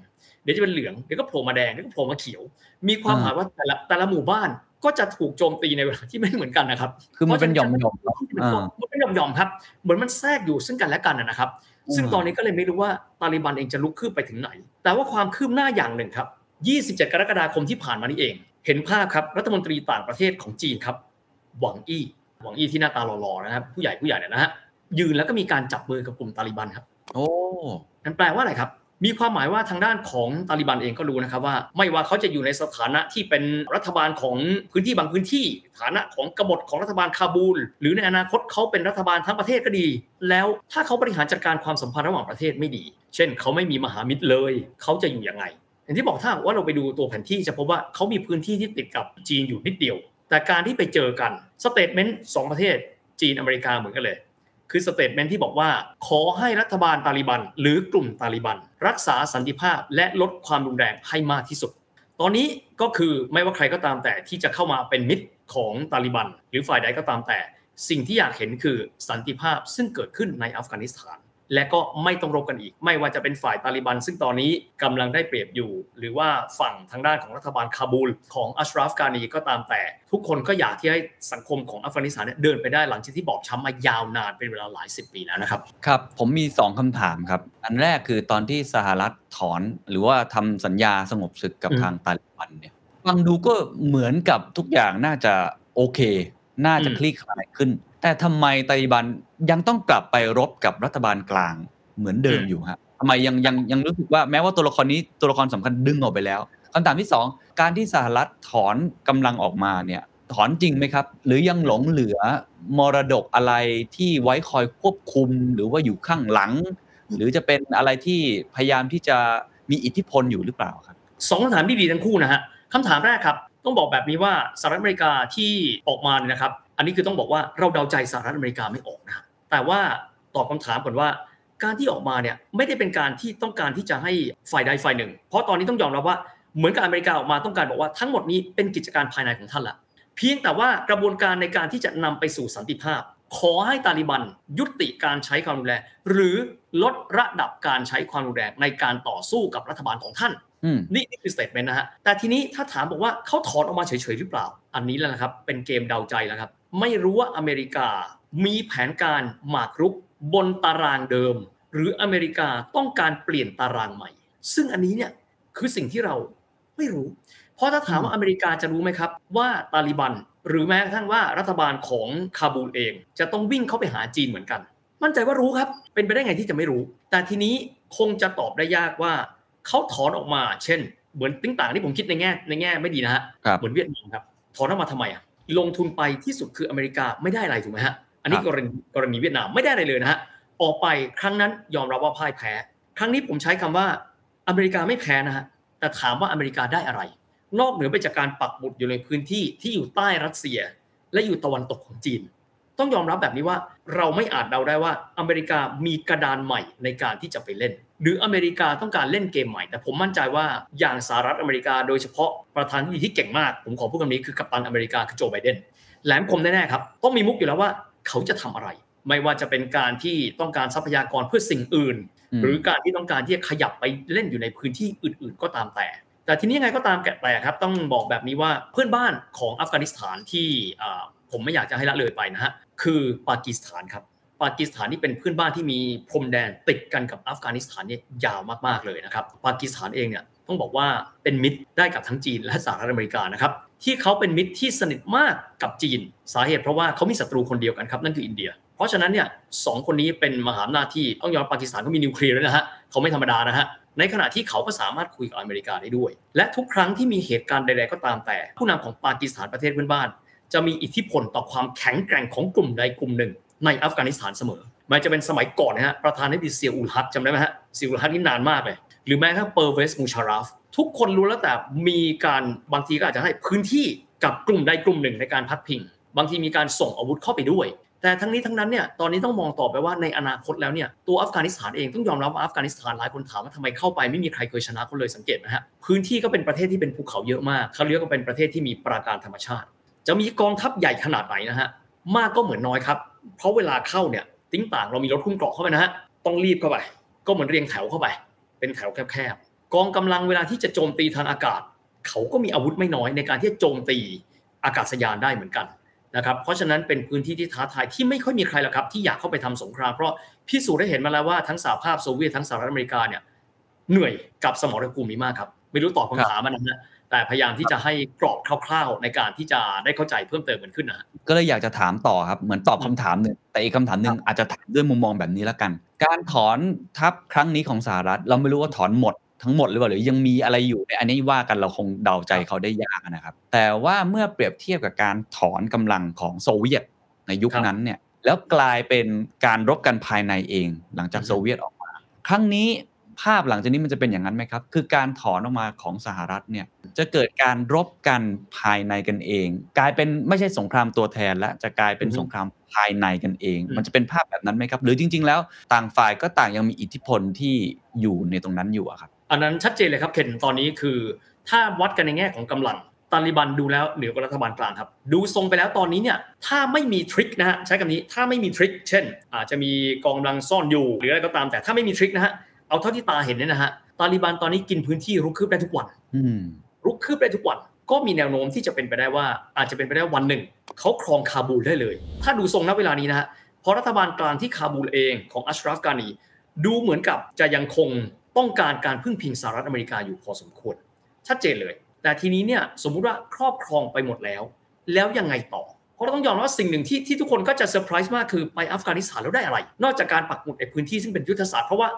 เดี๋ยวจะเป็นเหลือง เดี๋ยวก็โผล่มาแดง เดี๋ยวก็โผล่มาเขียว มีความหมายว่าแต่ละแต่ละหมู่บ้านก็จะถูกโจมตีในเวลาที่ไม่เหมือนกันนะครับ คือมันเป็นหย่อมๆมันก็มันเป็นหย่อมๆครับ เหมือนมันแทรกอยู่ซึ่งกันและกันนะนะครับ ซึ่งตอนนี้ก็เลยไม่รู้ว่าตาลิบันเองจะลุกคืบไปถึงไหน แต่ว่าความคืบหน้าอย่างหนึ่งครับ 27 กรกฎาคมที่ผ่านมานี่เอง เห็นภาพครับ รัฐมนตรีต่างประเทศของจีนครับ หวังอี้ หวังอี้ที่หน้าตาหล่อๆนะครับ ผู้ใหญ่ผู้ใหญ่เนี่ยนะฮะ ยืนแล้วก็มีการจับมือกับกลุ่มตาลิบันครับ โอ้นั่นแปลว่าอะไรครับ มีความหมายว่าทางด้านของตาลิบันเองก็รู้นะครับว่า ไม่ว่าเขาจะอยู่ในสถานะที่เป็นรัฐบาลของพื้นที่บางพื้นที่ ฐานะของกบฏของรัฐบาลคาบูล หรือในอนาคตเขาเป็นรัฐบาลทั้งประเทศก็ดี แล้วถ้าเขาบริหารจัดการความสัมพันธ์ระหว่างประเทศไม่ดี เช่น เขาไม่มีมหามิตรเลยเขาจะอยู่ยังไงอย่างที่บอกถ้าหากว่าเราไปดูตัวแผนที่จะพบว่าเขามีพื้นที่ที่ติดกับจีนอยู่นิดเดียว แต่การที่ไปเจอกัน statement สองประเทศจีนอเมริกาเหมือนกันเลย คือ statement ที่บอกว่า ขอให้รัฐบาลตาลิบัน หรือกลุ่มตาลิบัน รักษาสันติภาพและลดความรุนแรงให้มากที่สุด ตอนนี้ก็คือไม่ว่าใครก็ตามแต่ที่จะเข้ามาเป็นมิตรของตาลิบัน หรือฝ่ายใดก็ตามแต่ สิ่งที่อยากเห็นคือสันติภาพซึ่งเกิดขึ้นในอัฟกานิสถาน และก็ไม่ต้องรบกันอีก ไม่ว่าจะเป็นฝ่ายตาลิบัน ซึ่งตอนนี้กำลังได้เปรียบอยู่ หรือว่าฝั่งทางด้านของรัฐบาลคาบูล ของอัชราฟกานีก็ตามแต่ ทุกคนก็อยากที่ให้สังคมของอัฟกานิสถานเนี่ยเดินไปได้หลังจากที่บอบช้ำมายาวนานเป็นเวลาหลายสิบปีแล้วนะครับครับผมมีสองคำถามครับ อันแรกคือตอนที่สหรัฐถอน หรือว่าทำสัญญาสงบศึกกับอืมทางตาลิบันเนี่ยฟังดูก็เหมือนกับทุกอย่างน่าจะโอเค น่าจะอืมคลี่คลายขึ้น แต่ทำไมตาลิบันยังต้องกลับไปรบกับรัฐบาลกลางเหมือนเดิมอยู่ฮะทำไมยังยังยังรู้สึกว่าแม้ว่าตัวละครนี้ตัวละครสำคัญดึงออกไปแล้วคำถามที่สองการที่สหรัฐถอนกำลังออกมาเนี่ยถอนจริงไหมครับ หรือยังหลงเหลือมรดกอะไรที่ไว้คอยควบคุมหรือว่าอยู่ข้างหลัง หรือจะเป็นอะไรที่พยายามที่จะมีอิทธิพลอยู่หรือเปล่าครับสองคำถามที่ดีทั้งคู่นะฮะคำถามแรกครับ ต้องบอกแบบนี้ว่าสหรัฐอเมริกาที่ออกมาเนี่ยนะครับ อันนี้คือต้องบอกว่าเราเดาใจสหรัฐอเมริกาไม่ออกนะครับแต่ว่าตอบคำถามก่อนว่า การที่ออกมาเนี่ยไม่ได้เป็นการที่ต้องการที่จะให้ฝ่ายใดฝ่ายหนึ่ง เพราะตอนนี้ต้องยอมรับว่าเหมือนกับอเมริกาออกมาต้องการบอกว่าทั้งหมดนี้เป็นกิจการภายในของท่านละเพียงแต่ว่ากระบวนการในการที่จะนำไปสู่สันติภาพ ขอให้ตาลิบันยุติการใช้ความรุนแรงหรือลดระดับการใช้ความรุนแรงในการต่อสู้กับรัฐบาลของท่านอืมนี่นี่คือ statement นะฮะแต่ทีนี้ถ้าถามบอกว่าเขาถอนออกมาเฉยๆหรือเปล่า อันนี้แหละนะครับเป็นเกมเดาใจแล้วครับ ไม่รู้ว่าอเมริกามีแผนการหมากรุกบนตารางเดิม หรืออเมริกาต้องการเปลี่ยนตารางใหม่ ซึ่งอันนี้เนี่ยคือสิ่งที่เราไม่รู้ เพราะถ้าถามว่าอเมริกาจะรู้ไหมครับ ว่าตาลิบัน หรือแม้กระทั่งว่ารัฐบาลของคาบูลเอง จะต้องวิ่งเข้าไปหาจีนเหมือนกัน มั่นใจว่ารู้ครับ เป็นไปได้ไงที่จะไม่รู้ แต่ทีนี้คงจะตอบได้ยากว่าเขาถอนออกมา เช่น เหมือนติ้งต่างที่ผมคิดในแง่ในแง่ไม่ดีนะฮะครับเหมือนเวียดนามครับถอนออกมาทำไมอะ ลงทุนไปที่สุดคืออเมริกาไม่ได้อะไรถูกไหมฮะอันนี้ครับกรณีกรณีเวียดนามไม่ได้อะไรเลยนะฮะออกไปครั้งนั้นยอมรับว่าพ่ายแพ้ ครั้งนี้ผมใช้คำว่าอเมริกาไม่แพ้นะฮะแต่ถามว่าอเมริกาได้อะไร นอกเหนือไปจากการปักหมุดอยู่ในพื้นที่ที่อยู่ใต้รัสเซีย และอยู่ตะวันตกของจีน ต้องยอมรับแบบนี้ว่าเราไม่อาจเดาได้ว่าอเมริกามีกระดานใหม่ในการที่จะไปเล่น หรืออเมริกาต้องการเล่นเกมใหม่ แต่ผมมั่นใจว่าอย่างสหรัฐอเมริกาโดยเฉพาะประธานาธิบดีที่เก่งมาก ผมขอพูดคำนี้คือกัปตันอเมริกาคือโจไบเดนแหลมคมแน่ๆครับต้องมีมุกอยู่แล้วว่าเขาจะทำอะไร ไม่ว่าจะเป็นการที่ต้องการทรัพยากรเพื่อสิ่งอื่นมหรือการที่ต้องการที่จะขยับไปเล่นอยู่ในพื้นที่อื่น ๆ ก็ตามแต่แต่ทีนี้ยังไงก็ตามแกะแต่ครับต้องบอกแบบนี้ว่าเพื่อนบ้านของอัฟกานิสถานที่อ่าผมไม่อยากจะให้ละเลยไปนะฮะ คือปากีสถานครับ ปากีสถานนี่เป็นเพื่อนบ้านที่มีพรมแดนติดกันกับอัฟกานิสถานเนี่ยยาวมากๆเลยนะครับ ปากีสถานเองเนี่ยต้องบอกว่าเป็นมิตรได้กับทั้งจีนและสหรัฐอเมริกานะครับที่เขาเป็นมิตรที่สนิทมากกับจีน สาเหตุเพราะว่าเขามีศัตรูคนเดียวกันครับนั่นคืออินเดีย เพราะฉะนั้นเนี่ยสองคนนี้เป็นมหาอำนาจที่ต้องยอมปากีสถานก็มีนิวเคลียร์ด้วยนะฮะเขาไม่ธรรมดานะฮะในขณะที่เขาก็สามารถคุยกับอเมริกาได้ด้วย และทุกครั้งที่มีเหตุการณ์ใด ๆ ก็ตามแต่ ผู้นำของปากีสถานประเทศเพื่อนบ้าน จะมีอิทธิพลต่อความแข็งแกร่งของกลุ่มใดกลุ่มหนึ่ง ในอัฟกานิสถานเสมอมันจะเป็นสมัยก่อนนะฮะประธานาธิบดีเซียอุลฮักจำได้ไหมฮะเซียอุลฮักนี่นานมากเลย หรือแม้กระทั่งเปอร์เวสมูชาราฟทุกคนรู้แล้วแต่มีการบางทีก็อาจจะให้พื้นที่กับกลุ่มใดกลุ่มหนึ่งในการพักพิง บางทีมีการส่งอาวุธเข้าไปด้วย แต่ทั้งนี้ทั้งนั้นเนี่ยตอนนี้ต้องมองต่อไปว่าในอนาคตแล้วเนี่ยตัวอัฟกานิสถานเองต้องยอมรับว่าอัฟกานิสถานหลายคนถามว่าทำไมเข้าไปไม่มีใครเคยชนะเขาเลยสังเกตนะฮะพื้นที่ก็เป็นประเทศที่เป็นภูเขาเยอะมากเขาเรียกว่าเป็นประเทศที่มีปราการธรรมชาติ จะมีกองทัพใหญ่ขนาดไหนนะฮะมากก็เหมือนน้อยครับ เพราะเวลาเข้าเนี่ยติ้งต่างเรามีรถคุ้มเกราะเข้าไปนะฮะต้องรีบเข้าไป ก็เหมือนเรียงแถวเข้าไป เป็นแถวแคบๆกองกำลังเวลาที่จะโจมตีทางอากาศ เขาก็มีอาวุธไม่น้อยในการที่จะโจมตีอากาศยานได้เหมือนกันนะครับเพราะฉะนั้นเป็นพื้นที่ที่ท้าทายที่ไม่ค่อยมีใครหรอกครับ ที่อยากเข้าไปทำสงครามเพราะพิสูจน์ได้เห็นมาแล้วว่าทั้งสหภาพโซเวียตทั้งสหรัฐอเมริกาเนี่ยเหนื่อยกับสมรภูมิมากครับ ไม่รู้ตอบคำถามมันนะ แต่พยายามที่จะให้กรอบคร่าว ๆ ในการที่จะได้เข้าใจเพิ่มเติมกันขึ้นนะฮะก็เลยอยากจะถามต่อครับเหมือนตอบคำถามหนึ่งแต่อีกคำถามหนึ่งอาจจะถามด้วยมุมมองแบบนี้แล้วกัน การถอนทัพครั้งนี้ของสหรัฐ เราไม่รู้ว่าถอนหมดทั้งหมดหรือเปล่าหรือยังมีอะไรอยู่ในอันนี้ว่ากันเราคงเดาใจเขาได้ยากนะครับ แต่ว่าเมื่อเปรียบเทียบกับการถอนกำลังของโซเวียตในยุคครับนั้นเนี่ยแล้วกลายเป็นการรบกันภายในเอง หลังจากอือฮึโซเวียตออกมา ครั้งนี้ ภาพหลังจากนี้มันจะเป็นอย่างนั้นไหมครับ คือการถอนออกมาของสหรัฐเนี่ยจะเกิดการรบกันภายในกันเอง กลายเป็นไม่ใช่สงครามตัวแทนและจะกลายเป็นอือฮึสงครามภายในกันเองอืมมันจะเป็นภาพแบบนั้นไหมครับ หรือจริง ๆ แล้วต่างฝ่ายก็ต่างยังมีอิทธิพลที่อยู่ในตรงนั้นอยู่อะครับ อันนั้นชัดเจนเลยครับเคนตอนนี้คือ ถ้าวัดกันในแง่ของกำลังตาลิบันดูแล้วเหนือกว่ารัฐบาลกลางครับ ดูทรงไปแล้วตอนนี้เนี่ยถ้าไม่มีทริคนะฮะใช้คำนี้ถ้าไม่มีทริคเช่น อาจจะมีกองกำลังซ่อนอยู่หรืออะไรก็ตามแต่ถ้าไม่มีทริคนะฮะ เอาเท่าที่ตาเห็นเนี่ยนะฮะตาลิบันตอนนี้กินพื้นที่รุกคืบได้ทุกวันอืมรุกคืบได้ทุกวัน ก็มีแนวโน้มที่จะเป็นไปได้ว่า อาจจะเป็นไปได้วันหนึ่งเขาครองคาบูลได้เลย ถ้าดูทรงณเวลานี้นะฮะเพราะรัฐบาลกลางที่คาบูลเองของอัชราฟกานีดูเหมือนกับจะยังคงต้องการการพึ่งพิงสหรัฐอเมริกาอยู่พอสมควร ชัดเจนเลย แต่ทีนี้เนี่ยสมมุติว่าครอบครองไปหมดแล้ว แล้วยังไงต่อเพราะเราต้องยอมรับว่าสิ่งหนึ่งที่ที่ทุกคนก็จะเซอร์ไพรส์มากคือไปอัฟกานิสถานแล้วได้อะไร นอกจากการปักหมุดในพื้นที่ซึ่งเป็นยุทธศาสตร์เพราะว่า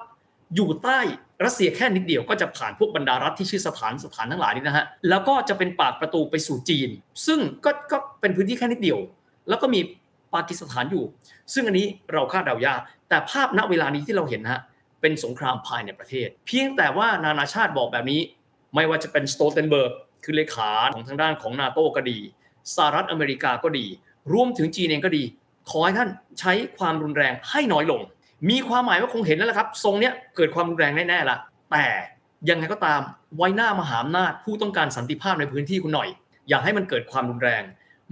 อยู่ใต้รัสเซียแค่นิดเดียวก็จะผ่านพวกบรรดารัฐที่ชื่อสถานสถานทั้งหลายนี่นะฮะแล้วก็จะเป็นปากประตูไปสู่จีน ซึ่งก็ก็เป็นพื้นที่แค่นิดเดียว แล้วก็มีปากีสถานอยู่ ซึ่งอันนี้เราคาดเดายากแต่ภาพณเวลานี้ที่เราเห็นนะฮะเป็นสงครามภายในประเทศ เพียงแต่ว่านานาชาติบอกแบบนี้ ไม่ว่าจะเป็นสโตลเทนเบิร์กคือเลขาของทางด้านของนาโต้ก็ดีสหรัฐอเมริกาก็ดี รวมถึงจีนเองก็ดี ขอให้ท่านใช้ความรุนแรงให้น้อยลง มีความหมายว่าคงเห็นแล้วละครับ ทรงเนี้ยเกิดความรุนแรงแน่ๆละแต่ยังไงก็ตามไว้หน้ามหาอำนาจผู้ต้องการสันติภาพในพื้นที่คุณหน่อย อยากให้มันเกิดความรุนแรง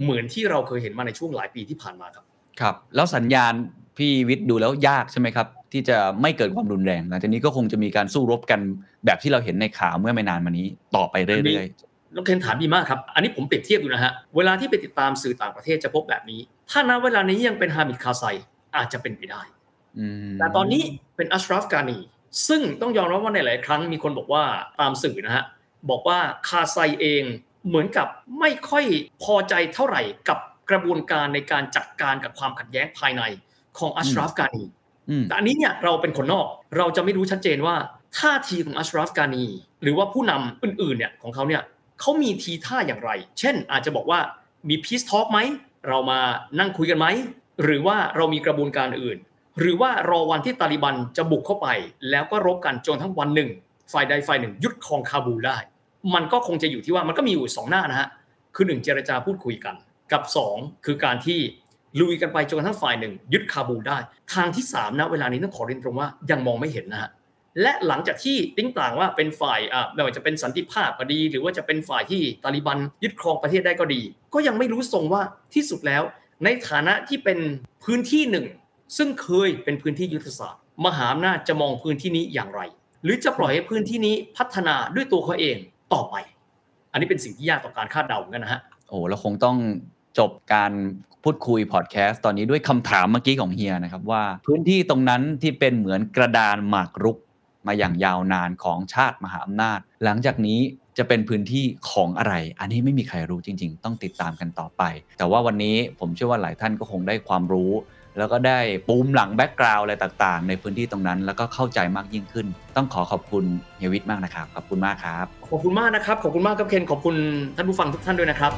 เหมือนที่เราเคยเห็นมาในช่วงหลายปีที่ผ่านมาครับ ครับ แล้วสัญญาณพี่วิทย์ดูแล้วยากใช่ไหมครับ ที่จะไม่เกิดความรุนแรงหลังจากนี้ก็คงจะมีการสู้รบกันแบบที่เราเห็นในข่าวเมื่อไม่นานมานี้ ต่อไปเรื่อยน้องเคนถามดีมากครับ อันนี้ผมเปรียบเทียบดูนะฮะเวลาที่ไปติดตามสื่อต่างประเทศจะพบแบบนี้ ถ้าณเวลานี้ยังเป็นฮามิดคาไซอาจจะเป็นไปได้อืม แต่ตอนนี้เป็นอัชราฟกานี ซึ่งต้องยอมรับว่าในหลายครั้งมีคนบอกว่าตามสื่อนะฮะ บอกว่าคาไซเองเหมือนกับไม่ค่อยพอใจเท่าไหร่กับกระบวนการในการจัดการกับความขัดแย้งภายในของอัชราฟกานีอืมแต่อันนี้เนี่ยเราเป็นคนนอกเราจะไม่รู้ชัดเจนว่าท่าทีของอัชราฟกานี หรือว่าผู้นำอื่นๆเนี่ยของเขาเนี่ยเขามีทีท่าอย่างไร เช่นอาจจะบอกว่ามีพี e ทอ a l k ไหมเรามานั่งคุยกันไหมหรือว่าเรามีกระบวนการอื่น หรือว่ารอวันที่ตาลิบันจะบุกเข้าไป แล้วก็รบกันจนทั้งวันหนึ่งฝ่ายใดฝ่ายหนึ่งยึดครองคาบูได้ มันก็คงจะอยู่ที่ว่ามันก็มีอยู่สองหน้านะฮะคือหนึ่งเจรจาพูดคุยกัน กับสองคือการที่ลุยกันไปจนกระทั่งฝ่ายหนึ่งยึดคาบูได้ ทางที่สามนะเวลานี้ต้องขอเรียนตรงว่ายังมองไม่เห็นนะฮะและหลังจากที่ติ้งต่างว่าเป็นฝ่ายอ่าไม่ว่าจะเป็นสันติภาพก็ดี หรือว่าจะเป็นฝ่ายที่ตาลิบันยึดครองประเทศได้ก็ดี ก็ยังไม่รู้ทรงว่าที่สุดแล้ว ในฐานะที่เป็นพื้นที่หนึ่ง ซึ่งเคยเป็นพื้นที่ยุทธศาสตร์ มหาอำนาจจะมองพื้นที่นี้อย่างไร หรือจะปล่อยให้พื้นที่นี้พัฒนาด้วยตัวเขาเองต่อไป อันนี้เป็นสิ่งที่ยากต่อการคาดเดาเหมือนกันนะฮะโอ้เราคงต้องจบการพูดคุยพอดแคสต์ตอนนี้ด้วยคำถามเมื่อกี้ของเฮียนะครับว่า พื้นที่ตรงนั้นที่เป็นเหมือนกระดานหมากรุกมาอย่างยาวนานของชาติมหาอำนาจ หลังจากนี้จะเป็นพื้นที่ของอะไร อันนี้ไม่มีใครรู้จริง ๆ ต้องติดตามกันต่อไป แต่ว่าวันนี้ผมเชื่อว่าหลายท่านก็คงได้ความรู้ แล้วก็ได้ปูมหลัง background อะไรต่างๆ ในพื้นที่ตรงนั้น แล้วก็เข้าใจมากยิ่งขึ้น ต้องขอขอบคุณเฮียวิทย์มากนะครับ ขอบคุณมากครับ ขอบคุณมากนะครับ ขอบคุณมากครับเคนขอบคุณท่านผู้ฟังทุกท่านด้วยนะครับ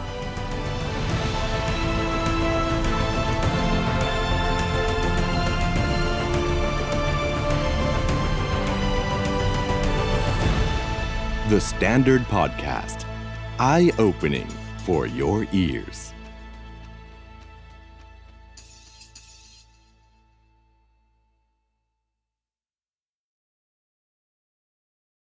The Standard Podcast, eye opening for your ears.